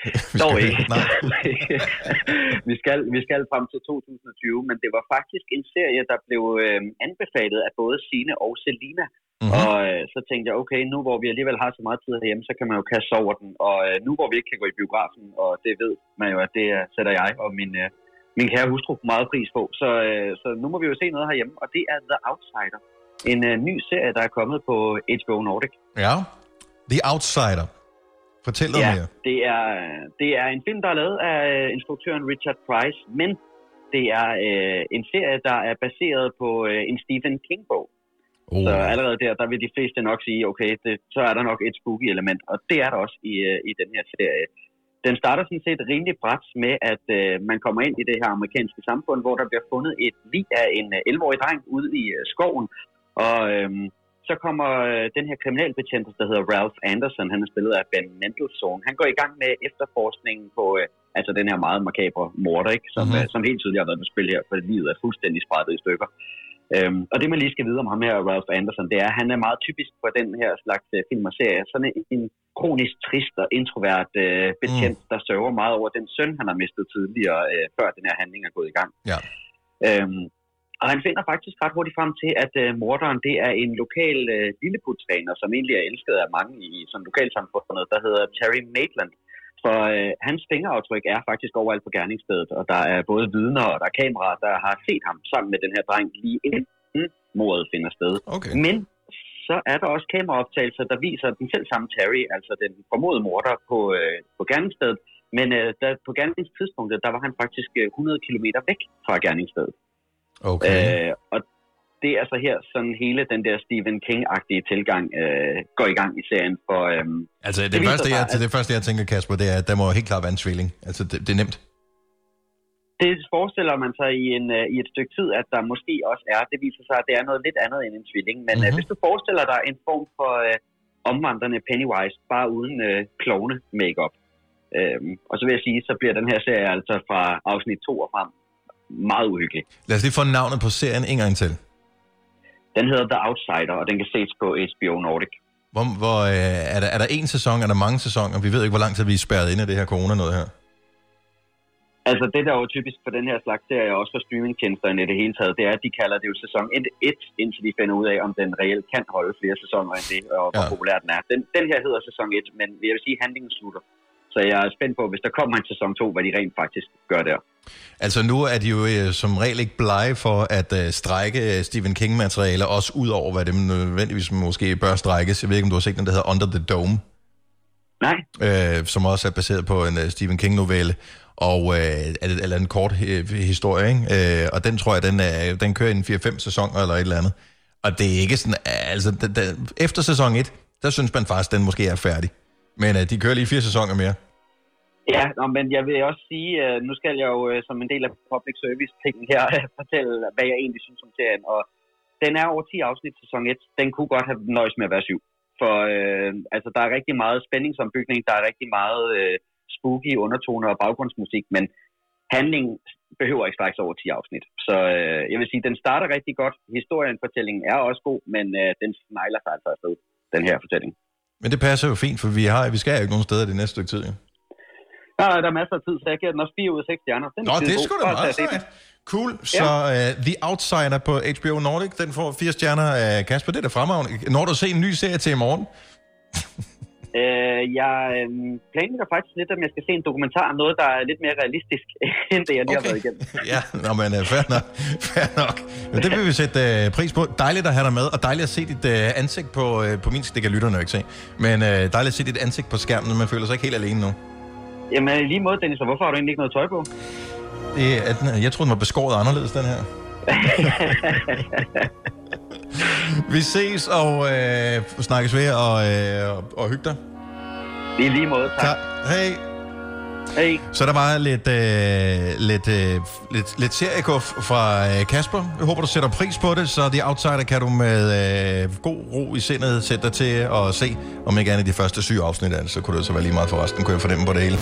Vi Dog skal ikke. Vi, skal, vi skal frem til 2020, men det var faktisk en serie, der blev øh, anbefalet af både Sine og Selina. Mhm. Mm-hmm. Og øh, så tænkte jeg, okay, nu hvor vi alligevel har så meget tid herhjemme, så kan man jo kaste over den. Og øh, nu hvor vi ikke kan gå i biografen, og det ved man jo, at det øh, sætter jeg og min, øh, min kære hustru meget pris på. Så, øh, så nu må vi jo se noget herhjemme, og det er The Outsider. En øh, ny serie, der er kommet på HBO Nordic. Ja, The Outsider. Fortæl noget ja, mere. Det er, det er en film, der er lavet af øh, instruktøren Richard Price, men det er øh, en serie, der er baseret på øh, en Stephen King-bog. Oh. Så allerede der, der vil de fleste nok sige, okay, det, så er der nok et spooky element, og det er der også i, øh, i den her serie. Den starter sådan set rimelig bræt med, at øh, man kommer ind i det her amerikanske samfund, hvor der bliver fundet et lig af en øh, 11-årig dreng ude i øh, skoven, og øh, så kommer øh, den her kriminalbetjent, der hedder Ralph Anderson, han er spillet af Ben Mendelsohn. Han går i gang med efterforskningen på øh, altså den her meget makabre morder, ikke? Som, Mhm. mm-hmm. øh, som helt tydeligt har været på spil her, for livet er fuldstændig sprættet i stykker. Øhm, og det man lige skal vide om ham her, Ralph Anderson, det er, at han er meget typisk for den her slags øh, film og serie. Sådan en, en kronisk trist og introvert øh, betjent, mm. der sørger meget over den søn, han har mistet tidligere, øh, før den her handling er gået i gang. Ja. Øhm, og han finder faktisk ret hurtigt frem til, at øh, morderen det er en lokal øh, lilleputstræner, som egentlig er elsket af mange i sådan lokalsamfundet, der hedder Terry Maitland. For øh, hans fingeraftryk er faktisk overalt på gerningsstedet, og der er både vidner og der er kameraer, der har set ham sammen med den her dreng lige inden mordet finder sted. Okay. Men så er der også kameraoptagelser, der viser den selv samme Terry, altså den formodede morder på, øh, på gerningsstedet. Men øh, der, på gerningstidspunktet, der var han faktisk øh, 100 km væk fra gerningsstedet. Okay. Øh, og det er så her, sådan hele den der Stephen King-agtige tilgang øh, går i gang i serien. For, øh, Altså, det, det første, jeg, at- det første, jeg tænker, Kasper, det er, at der må helt klart være en tvilling. Altså, det, det er nemt. det forestiller man sig i, en, øh, i et stykke tid, at der måske også er. Det viser sig, at det er noget lidt andet end en tvilling. Men mm-hmm. øh, hvis du forestiller dig en form for øh, omvandrende Pennywise, bare uden øh, klovne makeup Øhm, og så vil jeg sige, så bliver den her serie altså fra afsnit 2 og frem meget uhyggelig. Lad os lige få navnet på serien en gang til. Den hedder The Outsider, og den kan ses på HBO Nordic. Hvor, hvor, øh, er, der, er der en sæson? Er der mange sæsoner? Vi ved ikke, hvor lang tid vi er spærret inde af det her corona noget her. Altså det, der er jo typisk for den her slags serie, og også for streamingtjenesterne i det hele taget, det er, at de kalder det jo sæson 1, indtil de finder ud af, om den reelt kan holde flere sæsoner end det, og hvor Ja. populær den er. Den, den her hedder sæson 1, men jeg vil sige, at handlingen slutter. Så jeg er spændt på, hvis der kommer en sæson 2, hvad de rent faktisk gør der. Altså nu er de jo øh, som regel ikke blege for at øh, strække øh, Stephen King-materialer, også ud over, hvad det nødvendigvis måske bør strækkes. Jeg ved ikke, om du har set den, der hedder Under the Dome. Nej. Øh, som også er baseret på en øh, Stephen King-novelle, og øh, eller, en kort øh, historie, ikke? Øh, og den tror jeg, den, er, den kører i en 4-5 sæsoner eller et eller andet. Og det er ikke sådan, altså den, den, efter sæson 1, der synes man faktisk, den måske er færdig. Men øh, de kører lige fire sæsoner mere. Ja, nå, men jeg vil også sige, øh, nu skal jeg jo øh, som en del af public service ting her fortælle, hvad jeg egentlig synes om serien. Og den er over 10 afsnit sæson 1. Den kunne godt have nøjes med at være syv. For øh, altså, der er rigtig meget spændingsombygning, der er rigtig meget øh, spooky undertoner og baggrundsmusik, men handlingen behøver ikke strække sig over 10 afsnit. Så øh, jeg vil sige, den starter rigtig godt. Historien, fortællingen er også god, men øh, den snegler sig altså afsted, den her fortælling. Men det passer jo fint, for vi, har, vi skal jo ikke nogen steder det næste stykke tid. Ja. Der, der er masser af tid, så jeg giver den også 4 ud af 6 stjerner. Den Nå, det er sgu da meget sejt. Cool. Så uh, The Outsider på HBO Nordic, den får fire stjerner af Kasper. Det er da fremragende. Når du ser en ny serie til i morgen? Øh, jeg øh, planlægger faktisk lidt, om jeg skal se en dokumentar om noget, der er lidt mere realistisk, end det, jeg lige okay. har været igennem. Ja, nå, men uh, fair nok. Fair nok. Men det vil vi sætte uh, pris på. Dejligt at have dig med, og dejligt at se dit uh, ansigt på, uh, på min... Det kan lytterne jo ikke se. Men uh, dejligt at se dit ansigt på skærmen, man føler sig ikke helt alene nu. Jamen, i lige måde, Dennis, og hvorfor har du egentlig ikke noget tøj på? Det, er, den- jeg troede, den var beskåret anderledes, den her. vi ses og øh, snakkes ved og, øh, og hygge dig. I lige måde, tak. tak. Hej. Hey. Så der var lidt, øh, lidt, øh, lidt, lidt seriekuff fra øh, Kasper. Jeg håber, du sætter pris på det, så The Outsider kan du med øh, god ro i sindet sætte dig til at se. Om ikke andet de første syge afsnit af det, så kunne det så være lige meget for resten, kunne jeg fornemme på det hele.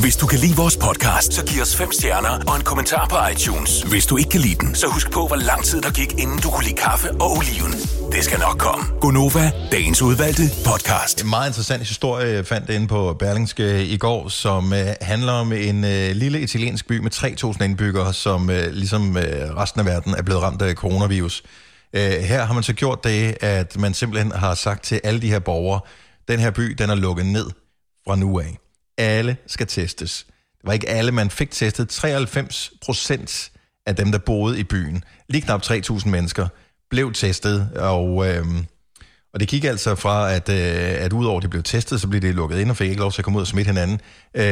Hvis du kan lide vores podcast, så giv os fem stjerner og en kommentar på iTunes. Hvis du ikke kan lide den, så husk på, hvor lang tid der gik, inden du kunne lide kaffe og oliven. Det skal nok komme. Gonova, dagens udvalgte podcast. En meget interessant historie jeg fandt inde på Berlingske i går, som øh, handler om en øh, lille italiensk by med 3.000 indbyggere, som øh, ligesom øh, resten af verden er blevet ramt af coronavirus. Øh, her har man så gjort det, at man simpelthen har sagt til alle de her borgere, den her by, den er lukket ned fra nu af. Alle skal testes. Det var ikke alle, man fik testet. 93 procent af dem, der boede i byen, lige knap 3.000 mennesker, blev testet, og... Øh, og det gik altså fra, at, øh, at udover at de blev testet, så blev det lukket ind og fik ikke lov til at komme ud og smitte hinanden. Øh,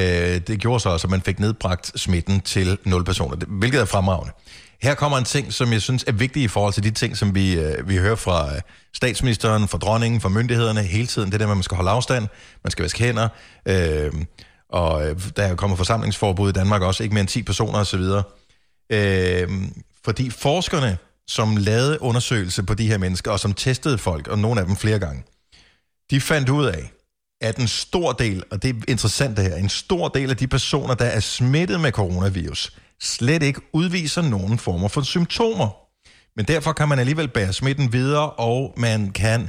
det gjorde så også, at man fik nedbragt smitten til 0 personer, hvilket er fremragende. Her kommer en ting, som jeg synes er vigtig i forhold til de ting, som vi, øh, vi hører fra øh, statsministeren, fra dronningen, fra myndighederne hele tiden. Det der med, at man skal holde afstand, man skal vaske hænder, øh, og øh, der er kommet forsamlingsforbud i Danmark også, ikke mere end 10 personer osv. Øh, fordi forskerne, som lavede undersøgelse på de her mennesker, og som testede folk, og nogle af dem flere gange, de fandt ud af, at en stor del, og det er interessant det her, en stor del af de personer, der er smittet med coronavirus, slet ikke udviser nogen former for symptomer. Men derfor kan man alligevel bære smitten videre, og man kan,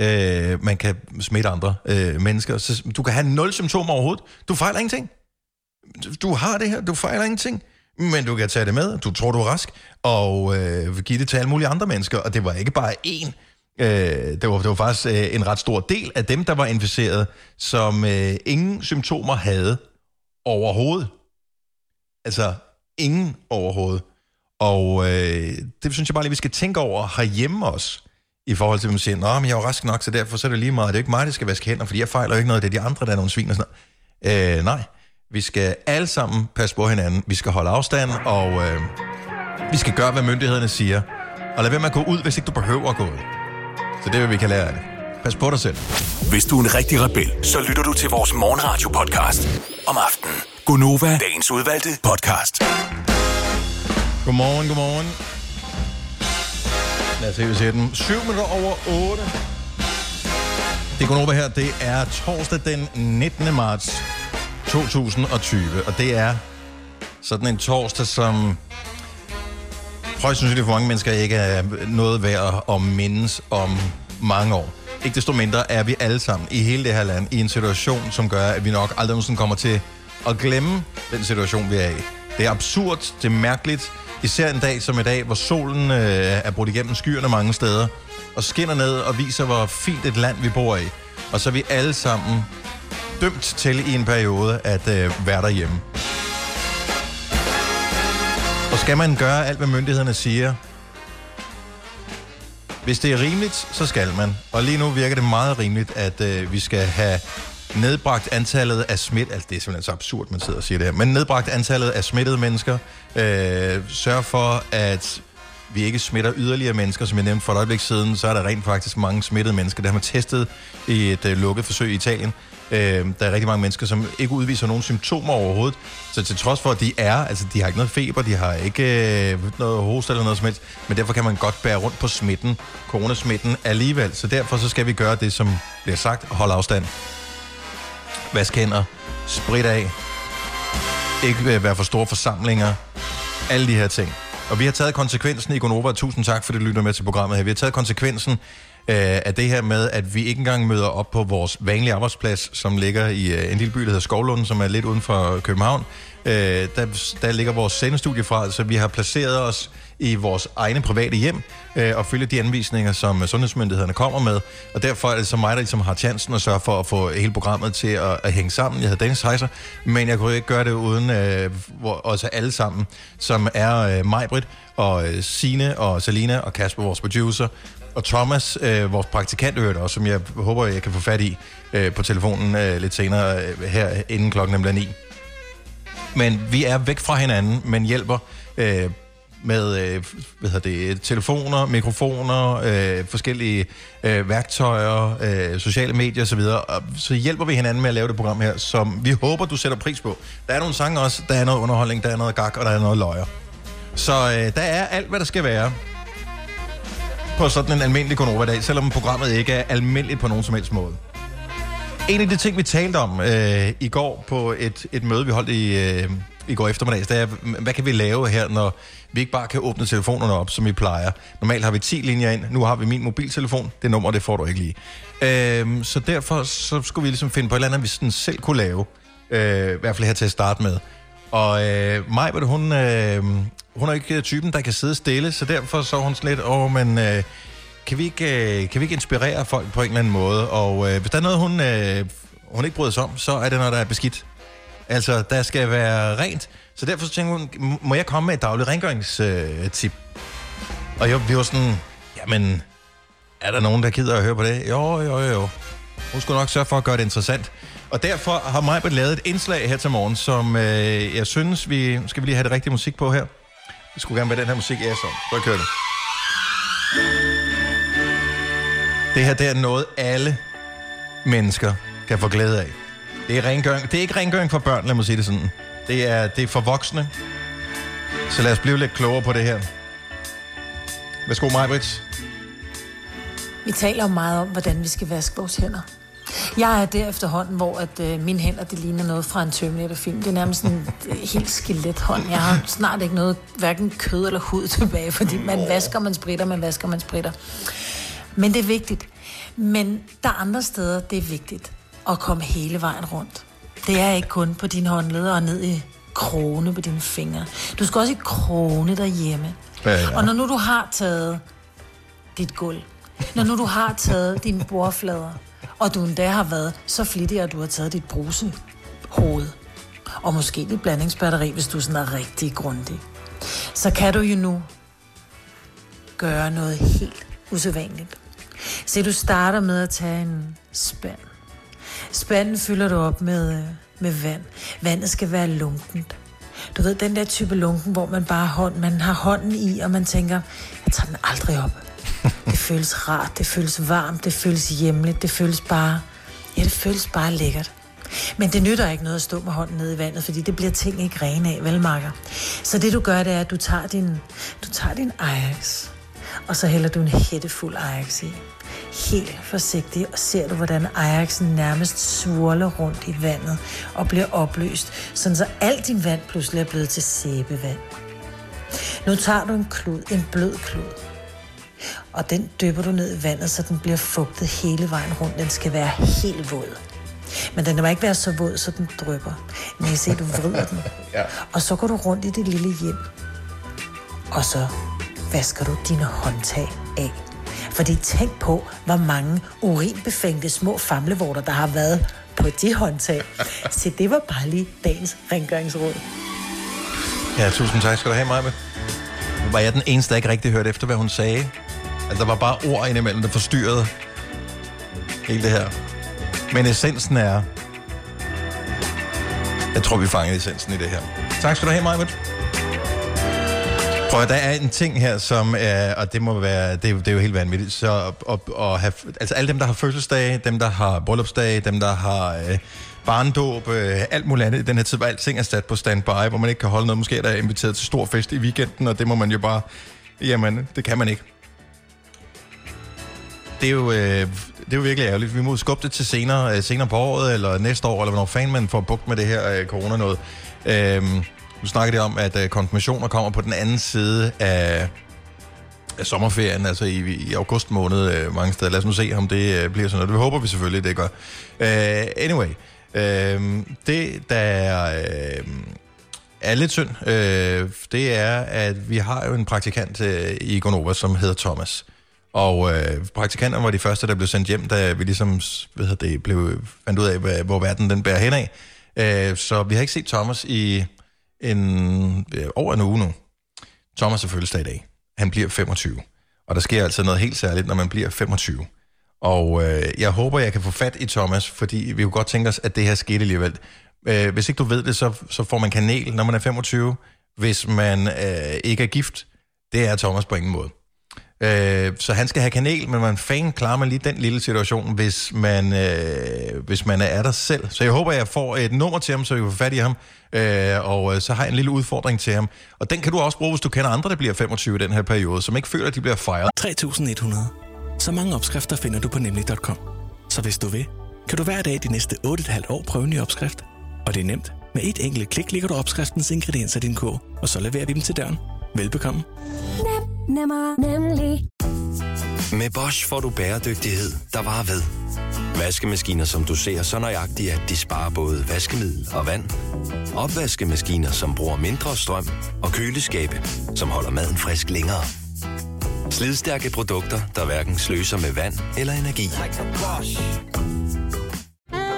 øh, man kan smitte andre øh, mennesker. Så du kan have nul symptomer overhovedet. Du fejler ingenting. Du har det her, du fejler ingenting. Men du kan tage det med, du tror, du er rask, og øh, give det til alle mulige andre mennesker. Og det var ikke bare én. Øh, det, var, det var faktisk øh, en ret stor del af dem, der var inficeret, som øh, ingen symptomer havde overhovedet. Altså, ingen overhovedet. Og øh, det synes jeg bare lige, vi skal tænke over herhjemme også, i forhold til, at man siger, Nå, men jeg er jo rask nok, så derfor så er det lige meget. Det er jo ikke mig, der skal vaske hænder, fordi jeg fejler jo ikke noget. Det er de andre, der er nogle svin og sådan noget. Øh, nej, vi skal alle sammen passe på hinanden. Vi skal holde afstand, og øh, vi skal gøre, hvad myndighederne siger. Og lad være med at gå ud, hvis ikke du behøver at gå ud. Så det er, vi kan lære af det. Pas på dig selv. Hvis du er en rigtig rebel, så lytter du til vores morgenradio-podcast om aftenen. Gunova, dagens udvalgte podcast. Godmorgen, godmorgen. Lad os se, vi ser den. 7 minutter over 8. Det går over her. Det er torsdag den 19. marts 2020. Og det er sådan en torsdag, som højst sandsynligt for mange mennesker ikke er noget værd at mindes om mange år. Ikke desto mindre er vi alle sammen i hele det her land i en situation, som gør, at vi nok aldrig nogensinde kommer til at glemme den situation, vi er i. Det er absurd, det er mærkeligt, især en dag som i dag, hvor solen øh, er brudt igennem skyerne mange steder, og skinner ned og viser, hvor fint et land vi bor i. Og så er vi alle sammen dømt til i en periode at øh, være derhjemme. Og skal man gøre alt, hvad myndighederne siger? Hvis det er rimeligt, så skal man. Og lige nu virker det meget rimeligt, at øh, vi skal have nedbragt antallet af smittede, Altså, det er simpelthen så absurd, man sidder og siger det her. Men nedbragt antallet af smittede mennesker. Øh, sørg for, at vi ikke smitter yderligere mennesker. Som jeg nævnte for et øjeblik siden, så er der rent faktisk mange smittede mennesker. Det har man testet i et øh, lukket forsøg i Italien. Øh, der er rigtig mange mennesker, som ikke udviser nogen symptomer overhovedet. Så til trods for, at de er, altså de har ikke noget feber, de har ikke øh, noget hoste eller noget som helst, men derfor kan man godt bære rundt på smitten, coronasmitten alligevel. Så derfor så skal vi gøre det, som bliver sagt, holde afstand. Vask hænder, sprit af, ikke øh, være for store forsamlinger, alle de her ting. Og vi har taget konsekvensen i Gonova, tusind tak for, at du lytter med til programmet her. Vi har taget konsekvensen øh, af det her med, at vi ikke engang møder op på vores vanlige arbejdsplads, som ligger i øh, en lille by, der hedder Skovlund, som er lidt uden for København. Øh, der, der ligger vores sendestudie fra, så vi har placeret os i vores egne private hjem øh, og følge de anvisninger, som sundhedsmyndighederne kommer med. Og derfor er det så mig, der ligesom har chancen at sørge for at få hele programmet til at, at hænge sammen. Jeg hedder Dennis Heiser, men jeg kunne ikke gøre det uden øh, hvor, også alle sammen, som er øh, Majbrit og øh, Sine og Salina og Kasper, vores producer, og Thomas, øh, vores praktikant, hørte også, som jeg håber, jeg kan få fat i øh, på telefonen øh, lidt senere øh, her, inden klokken er ni. Men vi er væk fra hinanden, men hjælper øh, med øh, hvad hedder det, telefoner, mikrofoner, øh, forskellige øh, værktøjer, øh, sociale medier osv. Og så hjælper vi hinanden med at lave det program her, som vi håber, du sætter pris på. Der er nogle sange også, der er noget underholdning, der er noget gak, og der er noget løjer. Så øh, der er alt, hvad der skal være på sådan en almindelig Gonova-dag, selvom programmet ikke er almindeligt på nogen som helst måde. En af de ting, vi talte om øh, i går på et, et møde, vi holdt i, øh, i går eftermiddags, det er, hvad kan vi lave her, når vi ikke bare kan åbne telefonerne op, som vi plejer. Normalt har vi 10 linjer ind, nu har vi min mobiltelefon, det nummer, det får du ikke lige. Øhm, så derfor så skulle vi ligesom finde på et eller andet, vi sådan selv kunne lave, øh, i hvert fald her til at starte med. Og øh, Maj, hun, øh, hun er ikke øh, typen, der kan sidde stille, så derfor så hun sådan lidt, åh, men øh, kan, vi ikke, øh, kan vi ikke inspirere folk på en eller anden måde? Og øh, hvis der er noget, hun, øh, hun ikke bryder sig om, så er det, når der er beskidt. Altså, der skal være rent. Så derfor så tænker hun, må jeg komme med et dagligt rengøringstip? Og jeg, vi var sådan, jamen, er der nogen, der gider at høre på det? Jo, jo, jo. Hun skulle nok sørge for at gøre det interessant. Og derfor har Majbert lavet et indslag her til morgen, som øh, jeg synes, vi... Skal vi lige have det rigtige musik på her? Det skulle gerne være den her musik, ja, så. Så kører det. Det her, det er noget, alle mennesker kan få glæde af. Det er, rengøring. det er ikke rengøring for børn, lad mig sige det sådan. Det er, det er for voksne. Så lad os blive lidt klogere på det her. Værsgo, Majbrits. Vi taler jo meget om, hvordan vi skal vaske vores hænder. Jeg er der efterhånden, hvor at, øh, mine hænder, det ligner noget fra en Terminator-film. Det er nærmest sådan en øh, helt skelethånd. Jeg har snart ikke noget, hverken kød eller hud tilbage, fordi man vasker, man spritter, man vasker, man spritter. Men det er vigtigt. Men der er andre steder, det er vigtigt at komme hele vejen rundt. Det er ikke kun på dine håndleder og ned i krone på dine fingre. Du skal også i krone derhjemme. Ja, ja. Og når nu du har taget dit gulv, når nu du har taget dine bordflader, og du endda har været så flittig, at du har taget dit brusehoved, og måske dit blandingsbatteri, hvis du sådan er rigtig grundig, så kan du jo nu gøre noget helt usædvanligt. Se, du starter med at tage en spand. Spanden fylder du op med, øh, med vand. Vandet skal være lunkent. Du ved, den der type lunken, hvor man bare hånd, man har hånden i, og man tænker, jeg tager den aldrig op. Det føles rart, det føles varmt, det føles hjemligt, det føles bare, ja, det føles bare lækkert. Men det nytter ikke noget at stå med hånden nede i vandet, fordi det bliver ting ikke rene af, vel, Marker? Så det du gør, det er, at du tager din, du tager din Ajax, og så hælder du en hættefuld Ajax i. Helt forsigtigt, og ser du, hvordan Ajaxen nærmest swirler rundt i vandet og bliver opløst, sådan så alt din vand pludselig er blevet til sæbevand. Nu tager du en klud, en blød klud, og den dypper du ned i vandet, så den bliver fugtet hele vejen rundt. Den skal være helt våd. Men den må ikke være så våd, så den drypper. Men jeg ser, du vrider den. Ja. Og så går du rundt i dit lille hjem. Og så vasker du dine håndtag af. Fordi tænk på, hvor mange urinbefængte små famlevorter, der har været på de håndtag. Så det var bare lige dagens rengøringsråd. Ja, tusind tak skal du have, Maja. Var jeg den eneste, der ikke rigtig hørte efter, hvad hun sagde? Altså, der var bare ord indimellem, der forstyrrede hele det her. Men essensen er... Jeg tror, vi fangede essensen i det her. Tak skal du have, Maja. Prøv at, der er en ting her, som er, og det må være, det, det er jo helt vanvittigt, så at, at have, altså alle dem, der har fødselsdage, dem, der har bryllupsdage, dem, der har øh, barndåb, øh, alt muligt andet i den her tid, hvor alting er sat på standby, hvor man ikke kan holde noget, måske er der inviteret til stor fest i weekenden, og det må man jo bare, jamen, det kan man ikke. Det er jo, øh, det er jo virkelig ærgerligt. Vi må skubbe det til senere, øh, senere på året, eller næste år, eller hvornår fanden man får bukt med det her øh, corona noget. Øh, nu snakker de om, at øh, konfirmationer kommer på den anden side af, af sommerferien, altså i, i august måned øh, mange steder. Lad os nu se, om det øh, bliver sådan noget. Det håber vi selvfølgelig, det gør. Øh, anyway, øh, det der er... Øh, er lidt synd, øh, det er, at vi har jo en praktikant øh, i Gonova, som hedder Thomas. Og øh, praktikanterne var de første, der blev sendt hjem, da vi ligesom hvad hedder det, blev, fandt ud af, hvad, hvor verden den bærer hen af. Øh, så vi har ikke set Thomas i en, øh, over en uge nu. Thomas er fødselsdag i dag. Han bliver 25. Og der sker altså noget helt særligt, når man bliver 25. Og øh, jeg håber, jeg kan få fat i Thomas, fordi vi kunne godt tænke os, at det her skete alligevel. Øh, hvis ikke du ved det, så, så får man kanel, når man er 25. Hvis man øh, ikke er gift, det er Thomas på ingen måde. Øh, så han skal have kanel, men man fan klarer man lige den lille situation, hvis man, øh, hvis man er der selv. Så jeg håber, jeg får et nummer til ham, så vi kan få fat i ham. Øh, og øh, så har jeg en lille udfordring til ham. Og den kan du også bruge, hvis du kender andre, der bliver 25 i den her periode, som ikke føler, at de bliver fejret. 3100. Så mange opskrifter finder du på nemlig.com. Så hvis du vil, kan du hver dag de næste 8,5 år prøve en ny opskrift. Og det er nemt. Med et enkelt klik ligger du opskriftens ingredienser i din kog, og så leverer vi dem til døren. Velbekomme. Nem, nemmer, nemlig. Med Bosch får du bæredygtighed, der varer ved. Vaskemaskiner, som du ser så nøjagtigt, at de sparer både vaskemiddel og vand. Opvaskemaskiner, som bruger mindre strøm. Og køleskabe, som holder maden frisk længere. Slidstærke produkter, der hverken sløser med vand eller energi.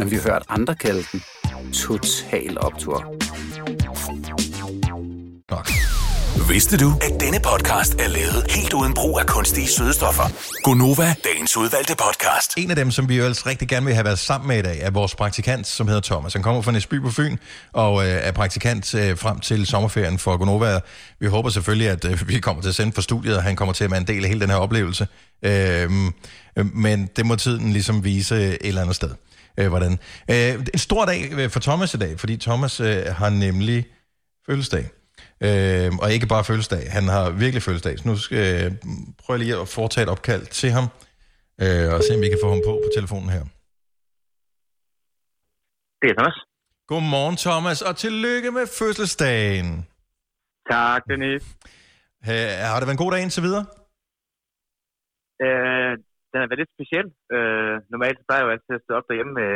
men vi har hørt andre kalde den Total Optor. Vidste du, at denne podcast er lavet helt uden brug af kunstige sødestoffer? Gonova, dagens udvalgte podcast. En af dem, som vi jo ellers rigtig gerne vil have været sammen med i dag, er vores praktikant, som hedder Thomas. Han kommer fra Næsby på Fyn, og øh, er praktikant øh, frem til sommerferien for Gonova. Vi håber selvfølgelig, at øh, vi kommer til at sende for studiet, og han kommer til at være en del af hele den her oplevelse. Øh, men det må tiden ligesom vise et eller andet sted. Øh, hvordan. Øh, en stor dag øh, for Thomas i dag, fordi Thomas øh, har nemlig fødselsdag. Øh, og ikke bare fødselsdag, han har virkelig fødselsdag. Så nu skal jeg prøve lige at foretage et opkald til ham, øh, og se om vi kan få ham på på telefonen her. Det er Thomas. Godmorgen Thomas, og tillykke med fødselsdagen. Tak, Dennis. Ha, har det været en god dag indtil videre? Øh, den har været lidt speciel. Øh, normalt så plejer jeg jo altid at stå op derhjemme med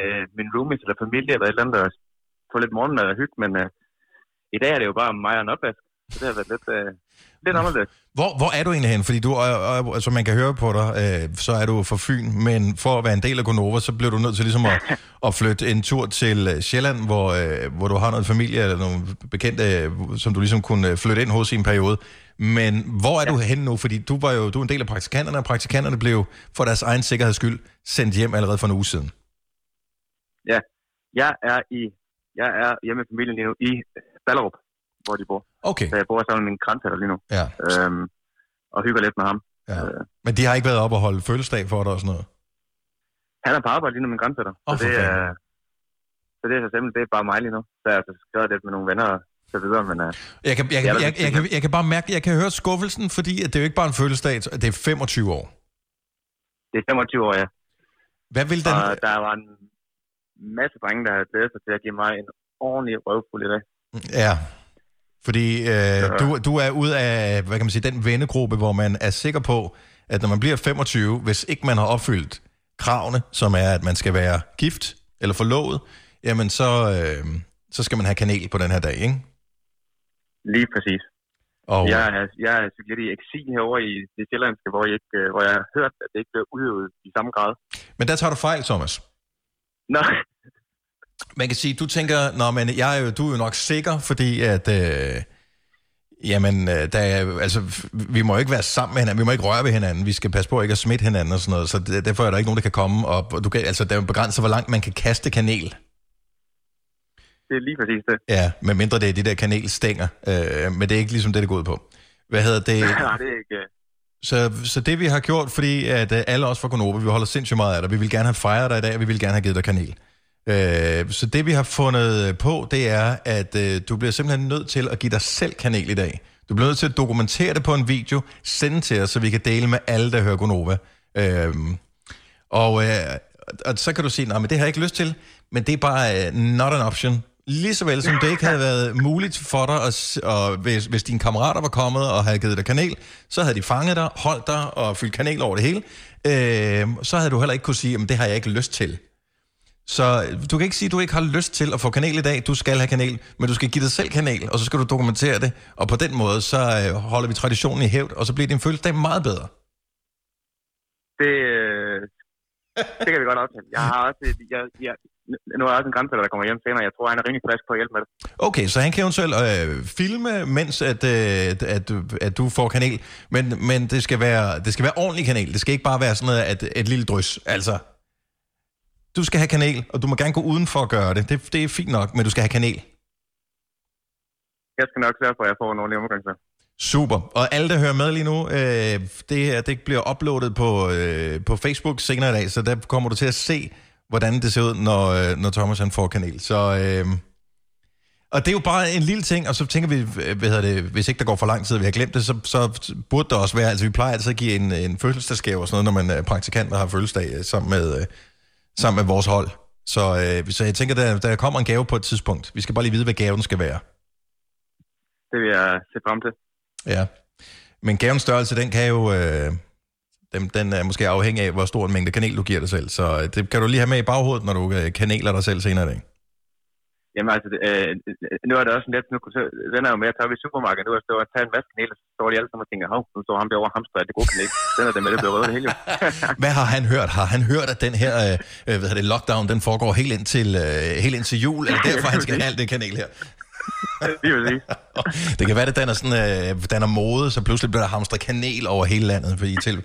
øh, min roomies eller familie eller et eller andet, og få lidt morgenmad og hygge, men øh, i dag er det jo bare mig og en opvask, så det har været lidt, øh, lidt anderledes. Hvor, hvor er du egentlig hen? Fordi du, er- er- som man kan høre på dig, øh, så er du fra Fyn, men for at være en del af Gonova, så bliver du nødt til ligesom at, at flytte en tur til øh, Sjælland, hvor, øh, hvor du har noget familie eller nogle bekendte, øh, som du ligesom kunne øh, flytte ind hos i en periode. Men hvor er ja. du hen nu? Fordi du var jo du er en del af praktikanterne, og praktikanterne blev for deres egen sikkerheds skyld sendt hjem allerede for en uge siden. Ja, jeg er i jeg er hjemme med familien lige nu i Ballerup, hvor de bor. Okay. Så jeg bor sammen med min grænsetter lige nu. Ja. Øhm, og hygger lidt med ham. Ja. Men de har ikke været op og holde fødselsdag for dig og sådan noget? Han er på arbejde lige nu med min grænsetter. Åh, så, det er, så det er så simpelthen, det er bare mig lige nu. Så jeg har skrevet lidt med nogle venner så videre, men... Uh, Jeg kan, jeg, jeg, jeg, jeg, kan, jeg kan bare mærke, jeg kan høre skuffelsen, fordi at det er jo ikke bare en fødselsdag, det er 25 år. Det er 25 år, ja. Hvad vil den... Og der var en masse drenge, der havde glædet sig til at give mig en ordentlig røvfuld i dag. Ja, fordi øh, du, du er ud af, hvad kan man sige, den vennegruppe, hvor man er sikker på, at når man bliver 25, hvis ikke man har opfyldt kravene, som er, at man skal være gift eller forlovet, jamen så, øh, så skal man have kanel på den her dag, ikke? Lige præcis. Og, Jeg er, jeg er så lidt i eksil herovre i det sjællandske, hvor jeg, ikke, øh, hvor jeg har hørt, at det ikke bliver udøvet i samme grad. Men der tager du fejl, Thomas. Nå, Man kan sige, du tænker, Nå, men jeg er jo, du er jo nok sikker, fordi at... Øh, Jamen, øh, der er, altså, vi må ikke være sammen med hinanden, vi må ikke røre ved hinanden, vi skal passe på ikke at smitte hinanden og sådan noget, så derfor er der ikke nogen, der kan komme op. Og du kan, altså, der er begrænset, hvor langt man kan kaste kanel. Det er lige præcis det. Ja, med mindre det er de der kanelstænger, øh, men det er ikke ligesom det, det går ud på. Hvad hedder det? Nej, det er ikke... øh, Så, så det vi har gjort, fordi at øh, alle os fra Konoba, vi holder sindssygt meget af dig, vi vil gerne have fejret dig i dag, og vi vil gerne have givet dig kanel. Øh, så det, vi har fundet på, det er, at øh, du bliver simpelthen nødt til at give dig selv kanel i dag. Du bliver nødt til at dokumentere det på en video, sende til os, så vi kan dele med alle, der hører Gonova. Øh, og, øh, og så kan du sige, nej, men det har jeg ikke lyst til, men det er bare uh, not an option. Lige så vel som det ikke havde været muligt for dig, at, og hvis, hvis dine kammerater var kommet og havde givet dig kanel, så havde de fanget dig, holdt dig og fyldt kanel over det hele. Øh, så havde du heller ikke kunne sige, at det har jeg ikke lyst til. Så øh, du kan ikke sige, at du ikke har lyst til at få kanel i dag. Du skal have kanel, men du skal give dig selv kanel, og så skal du dokumentere det. Og på den måde, så øh, holder vi traditionen i hævd, og så bliver din fødselsdag meget bedre. Det, øh, det kan vi godt aftale. Jeg har også, et- jeg, jeg, nu er jeg også en grænse, der kommer hjem senere. Jeg tror, han er rimelig frisk på at hjælpe med det. Okay, så han kan eventuelt øh, filme, mens at, øh, at, at du får kanel, men, men det, skal være, det skal være ordentlig kanel. Det skal ikke bare være sådan noget, at et lille drys. Altså, du skal have kanel, og du må gerne gå uden for at gøre det. det. Det er fint nok, men du skal have kanel. Jeg skal nok sørge for, at jeg får en ordentlig omgang så. Super. Og alle, der hører med lige nu, øh, det her det bliver uploadet på, øh, på Facebook senere i dag, så der kommer du til at se, hvordan det ser ud, når, øh, når Thomas han får kanel. Så, øh, og det er jo bare en lille ting, og så tænker vi, øh, hvad hedder det, hvis ikke der går for lang tid, og vi har glemt det, så, så burde der også være, altså vi plejer altid at give en, en fødselsdagsgave og sådan noget, når man er praktikant og har fødselsdag øh, sammen med, øh, sammen med vores hold. Så, øh, så jeg tænker, der, der kommer en gave på et tidspunkt. Vi skal bare lige vide, hvad gaven skal være. Det vil jeg se frem til. Ja. Men gavens størrelse, den kan jo... Øh, den, den er måske afhængig af, hvor stor en mængde kanel du giver dig selv. Så øh, det kan du lige have med i baghovedet, når du øh, kaneler dig selv senere i dag. Jamen altså, øh, nu er det også lidt, nu så, den er jo med at tage i supermarkedet, nu er jeg at tage en vask kanel, og så står de alle sammen og tænker, hov, nu står ham derovre hamster, det gode kanel. Den er det med, det bliver rødt hele. Hvad har han hørt? Har han hørt, at den her øh, øh, hvad det, lockdown, den foregår helt ind til, øh, helt ind til jul? Er det derfor, han skal have alt det kanel her? Lige præcis. Det kan være, at den er, sådan, øh, den er mode, så pludselig bliver der hamstret kanel over hele landet. Fordi til...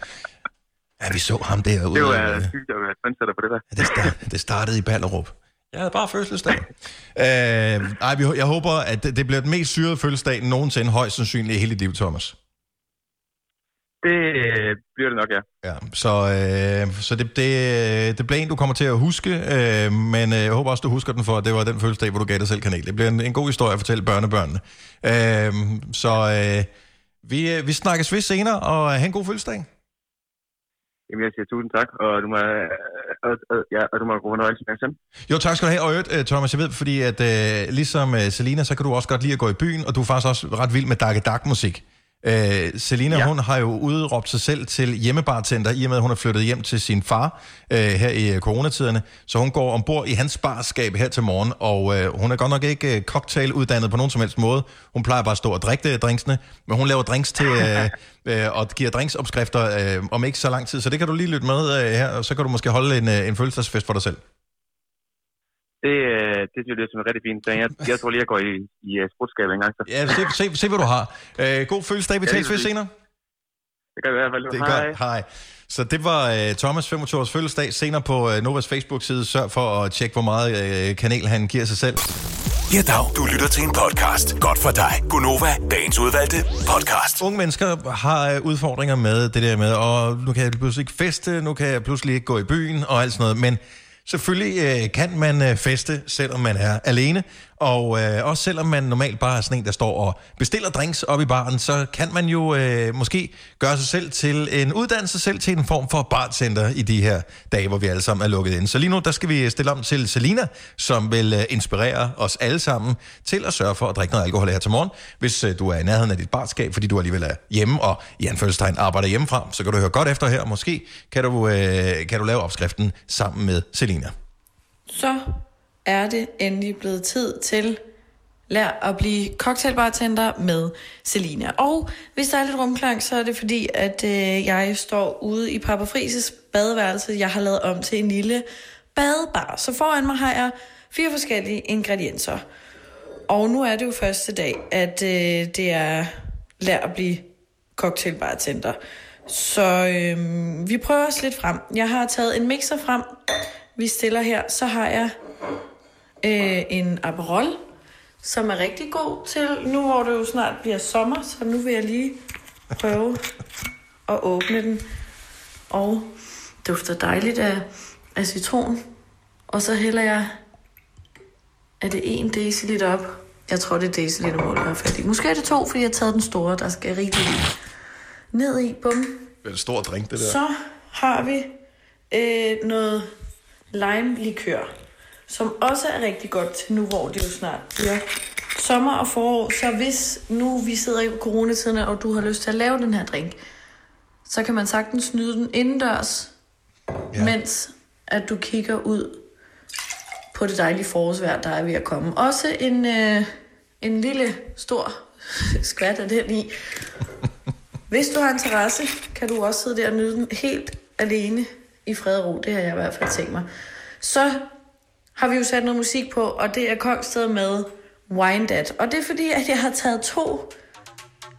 Ja, vi så ham derude. Det var øh, sygt at være trendsetter på det der. Det, start, det startede i Ballerup. Jeg havde bare fødselsdag. øh, ej, jeg håber, at det, det bliver den mest syrede fødselsdag nogensinde højst sandsynligt i hele dit liv, Thomas. Det øh, bliver det nok, ja. Ja, så, øh, så det, det, det bliver en, du kommer til at huske, øh, men øh, jeg håber også, du husker den for, at det var den fødselsdag, hvor du gav dig selv kanel. Det bliver en, en god historie at fortælle børnebørnene. Øh, så øh, vi, øh, vi snakkes ved senere, og have en god fødselsdag. Jamen, jeg siger tusind tak, og du må, øh, og, og, ja, og du må gå nøje til selv. Jo, tak skal du have. Og øvrigt, øh, Thomas, jeg ved, fordi at øh, ligesom øh, Selina, så kan du også godt lide at gå i byen, og du er faktisk også ret vild med Dark Dark musik. Øh, Selina, ja. hun har jo udråbt sig selv til hjemmebartender, i og med, at hun er flyttet hjem til sin far øh, her i øh, coronatiderne. Så hun går ombord i hans barskab her til morgen, og øh, hun er godt nok ikke øh, cocktailuddannet på nogen som helst måde. Hun plejer bare at stå og drikke det, drinksene, men hun laver drinks til, øh, øh, og giver drinksopskrifter øh, om ikke så lang tid. Så det kan du lige lytte med øh, her, og så kan du måske holde en, øh, en fødselsdagsfest for dig selv. Det, øh, det synes jeg, det er rigtig fint. Så jeg, jeg tror lige, jeg går i, i uh, sprutskabet en gang. Så. Ja, se, se, se hvad du har. Øh, god fødselsdag, vi Ja, tales ved senere. Det gør vi i hvert fald. Det er godt. Hej. Så det var uh, Thomas 25 års fødselsdag. Senere på uh, Novas Facebook-side. Sørg for at tjekke, hvor meget uh, kanel han giver sig selv. Ja, dag. Du lytter til en podcast. Godt for dig. Gunova, dagens udvalgte podcast. Unge mennesker har uh, udfordringer med det der med, og nu kan jeg pludselig ikke feste, nu kan jeg pludselig ikke gå i byen og alt sådan noget. Men selvfølgelig øh, kan man øh, feste, selvom man er alene. Og øh, også selvom man normalt bare er sådan en, der står og bestiller drinks op i baren, så kan man jo øh, måske gøre sig selv til en uddannelse selv til en form for bartender i de her dage, hvor vi alle sammen er lukket ind. Så lige nu, der skal vi stille om til Selina, som vil øh, inspirere os alle sammen til at sørge for at drikke noget alkohol her til morgen. Hvis øh, du er i nærheden af dit barskab, fordi du alligevel er hjemme og i anførselstegn arbejder hjemmefra, så kan du høre godt efter her. Måske kan du, øh, kan du lave opskriften sammen med Selina. Så er det endelig blevet tid til lær at blive cocktailbartender med Selina. Og hvis der er lidt rumklang, så er det fordi, at øh, jeg står ude i Papa Frises badeværelse. Jeg har lavet om til en lille badebar. Så foran mig har jeg fire forskellige ingredienser. Og nu er det jo første dag, at øh, det er lær at blive cocktailbartender. Så øh, vi prøver os lidt frem. Jeg har taget en mixer frem. Vi stiller her. Så har jeg øh, en Aperol, som er rigtig god til, nu hvor det jo snart bliver sommer, så nu vil jeg lige prøve at åbne den. Og dufter dejligt af, af citron. Og så hælder jeg Er det 1 deciliter op? Jeg tror, det er deciliter mål, jeg har fat i. Måske er det to, fordi jeg har taget den store, der skal rigtig ned i. Bum. Det er en stor drink, det der. Så har vi øh, noget lime-likør, som også er rigtig godt til nu, hvor det jo snart bliver sommer og forår. Så hvis nu vi sidder i coronatiden, og du har lyst til at lave den her drink, så kan man sagtens nyde den indendørs, ja. mens at du kigger ud på det dejlige forårsvejr, der er ved at komme. Også en, øh, en lille, stor skvat af den i. Hvis du har en terrasse, kan du også sidde der og nyde den helt alene i fred og ro. Det har jeg i hvert fald tænkt mig. Så har vi jo sat noget musik på, og det er Kongsted med Wine. Og det er fordi, at jeg har taget to,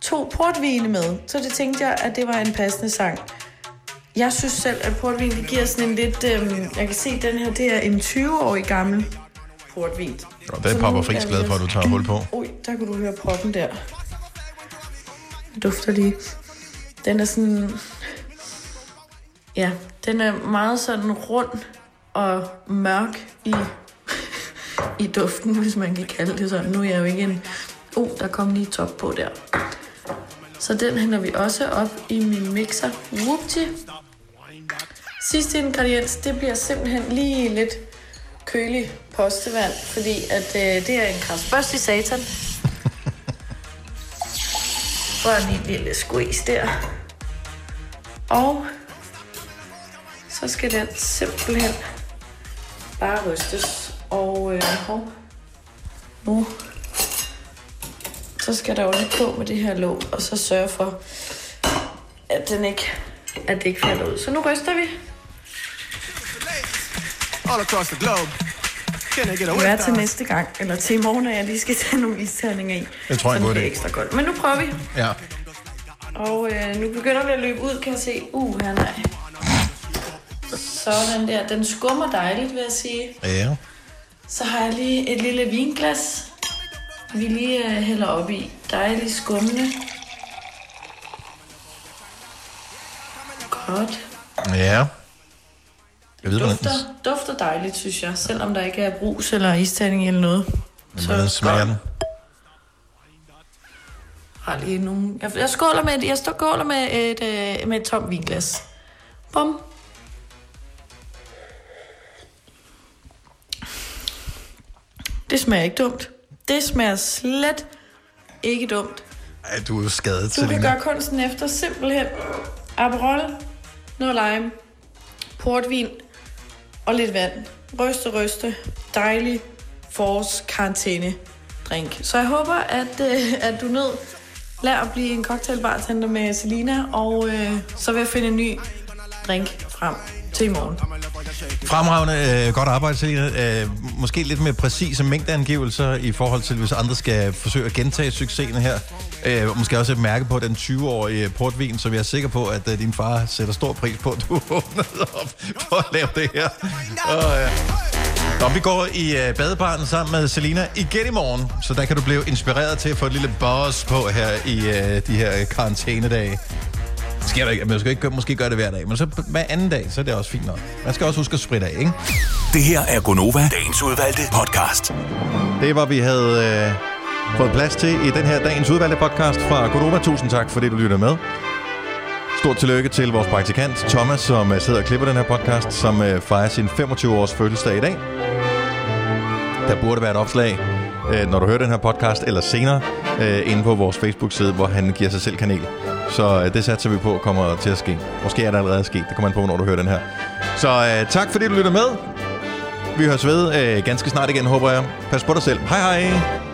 to portvine med. Så det tænkte jeg, at det var en passende sang. Jeg synes selv, at portvin det giver sådan en lidt... Øhm, jeg kan se, at den her, det er en 20-årig gammel portvin. Og det er Papa Friis glad for, at du tager hul på. Ui, der kunne du høre proppen der. Den dufter lige. Den er sådan... Ja, den er meget sådan rund og mørk i, i duften, hvis man kan kalde det sådan. Nu er jeg jo ikke en... Oh, der kom lige top på der. Så den hælder vi også op i min mixer. Whoopty. Sidste ingrediens, det bliver simpelthen lige lidt kølig postevand, fordi at øh, det er en krasbørs i satan. Bare lige en lille squeeze der. Og så skal den simpelthen bare rystes. Og øh, hov. nu så skal der jo lidt på med det her låg, og så sørge for, at, den ikke, at det ikke falder ud. Så nu ryster vi. Det er til næste gang, eller til i morgen, at jeg lige skal tage nogle isterninger i. Det tror jeg er god det ekstra godt. Men nu prøver vi. Ja. Og øh, nu begynder vi at løbe ud, kan jeg se. Uh, her nej. Sådan der. Den skummer dejligt, vil jeg sige. Ja. Så har jeg lige et lille vinglas, vi lige øh, hælder op i. Dejligt skummende. Godt. Ja. Jeg ved, Dufter, dufter dejligt, synes jeg. Selvom der ikke er brus eller isterning eller noget. hvordan smager den. har lige nogle... Jeg, jeg skåler med, et- jeg står skåler med et, øh, med et tomt vinglas. Bum. Det smager ikke dumt. Det smager slet ikke dumt. Ej, du er skadet, Du kan Selina. gøre kunsten efter simpelthen Aperol, noget lime, portvin og lidt vand. Ryste, ryste. Dejlig forårs karantæne drink. Så jeg håber, at, øh, at du nød lær at blive en cocktailbartender med Selina, og øh, så vil jeg finde en ny drink frem til i morgen. Fremragende øh, godt arbejde, Selina. Øh, måske lidt mere præcise mængdeangivelser i forhold til, hvis andre skal forsøge at gentage succesen her. Øh, måske også et mærke på den 20-årige portvin, så vi er sikker på, at øh, din far sætter stor pris på, at du åbnede op for at lave det her. Og, øh, ja. Nå, vi går i øh, badebaren sammen med Selina igen i morgen, så der kan du blive inspireret til at få et lille buzz på her i øh, de her karantænedage. Det sker der ikke. Man skal ikke gøre- måske gøre det hver dag, men så hver anden dag, så er det også fint nok. Man skal også huske at spritte af, ikke? Det her er Gonova, dagens udvalgte podcast. Det var, vi havde øh, fået plads til i den her dagens udvalgte podcast fra Godova. Tusind tak, fordi du lytter med. Stort tillykke til vores praktikant Thomas, som øh, sidder og klipper den her podcast, som øh, fejrer sin 25-års fødselsdag i dag. Der burde være et opslag, øh, når du hører den her podcast, eller senere, øh, inde på vores Facebook-side, hvor han giver sig selv kanel. Så øh, det satser vi på kommer til at ske. Måske er det allerede sket. Det kommer an på, når du hører den her. Så øh, tak, fordi du lytter med. Vi høres ved øh, ganske snart igen, håber jeg. Pas på dig selv. Hej hej!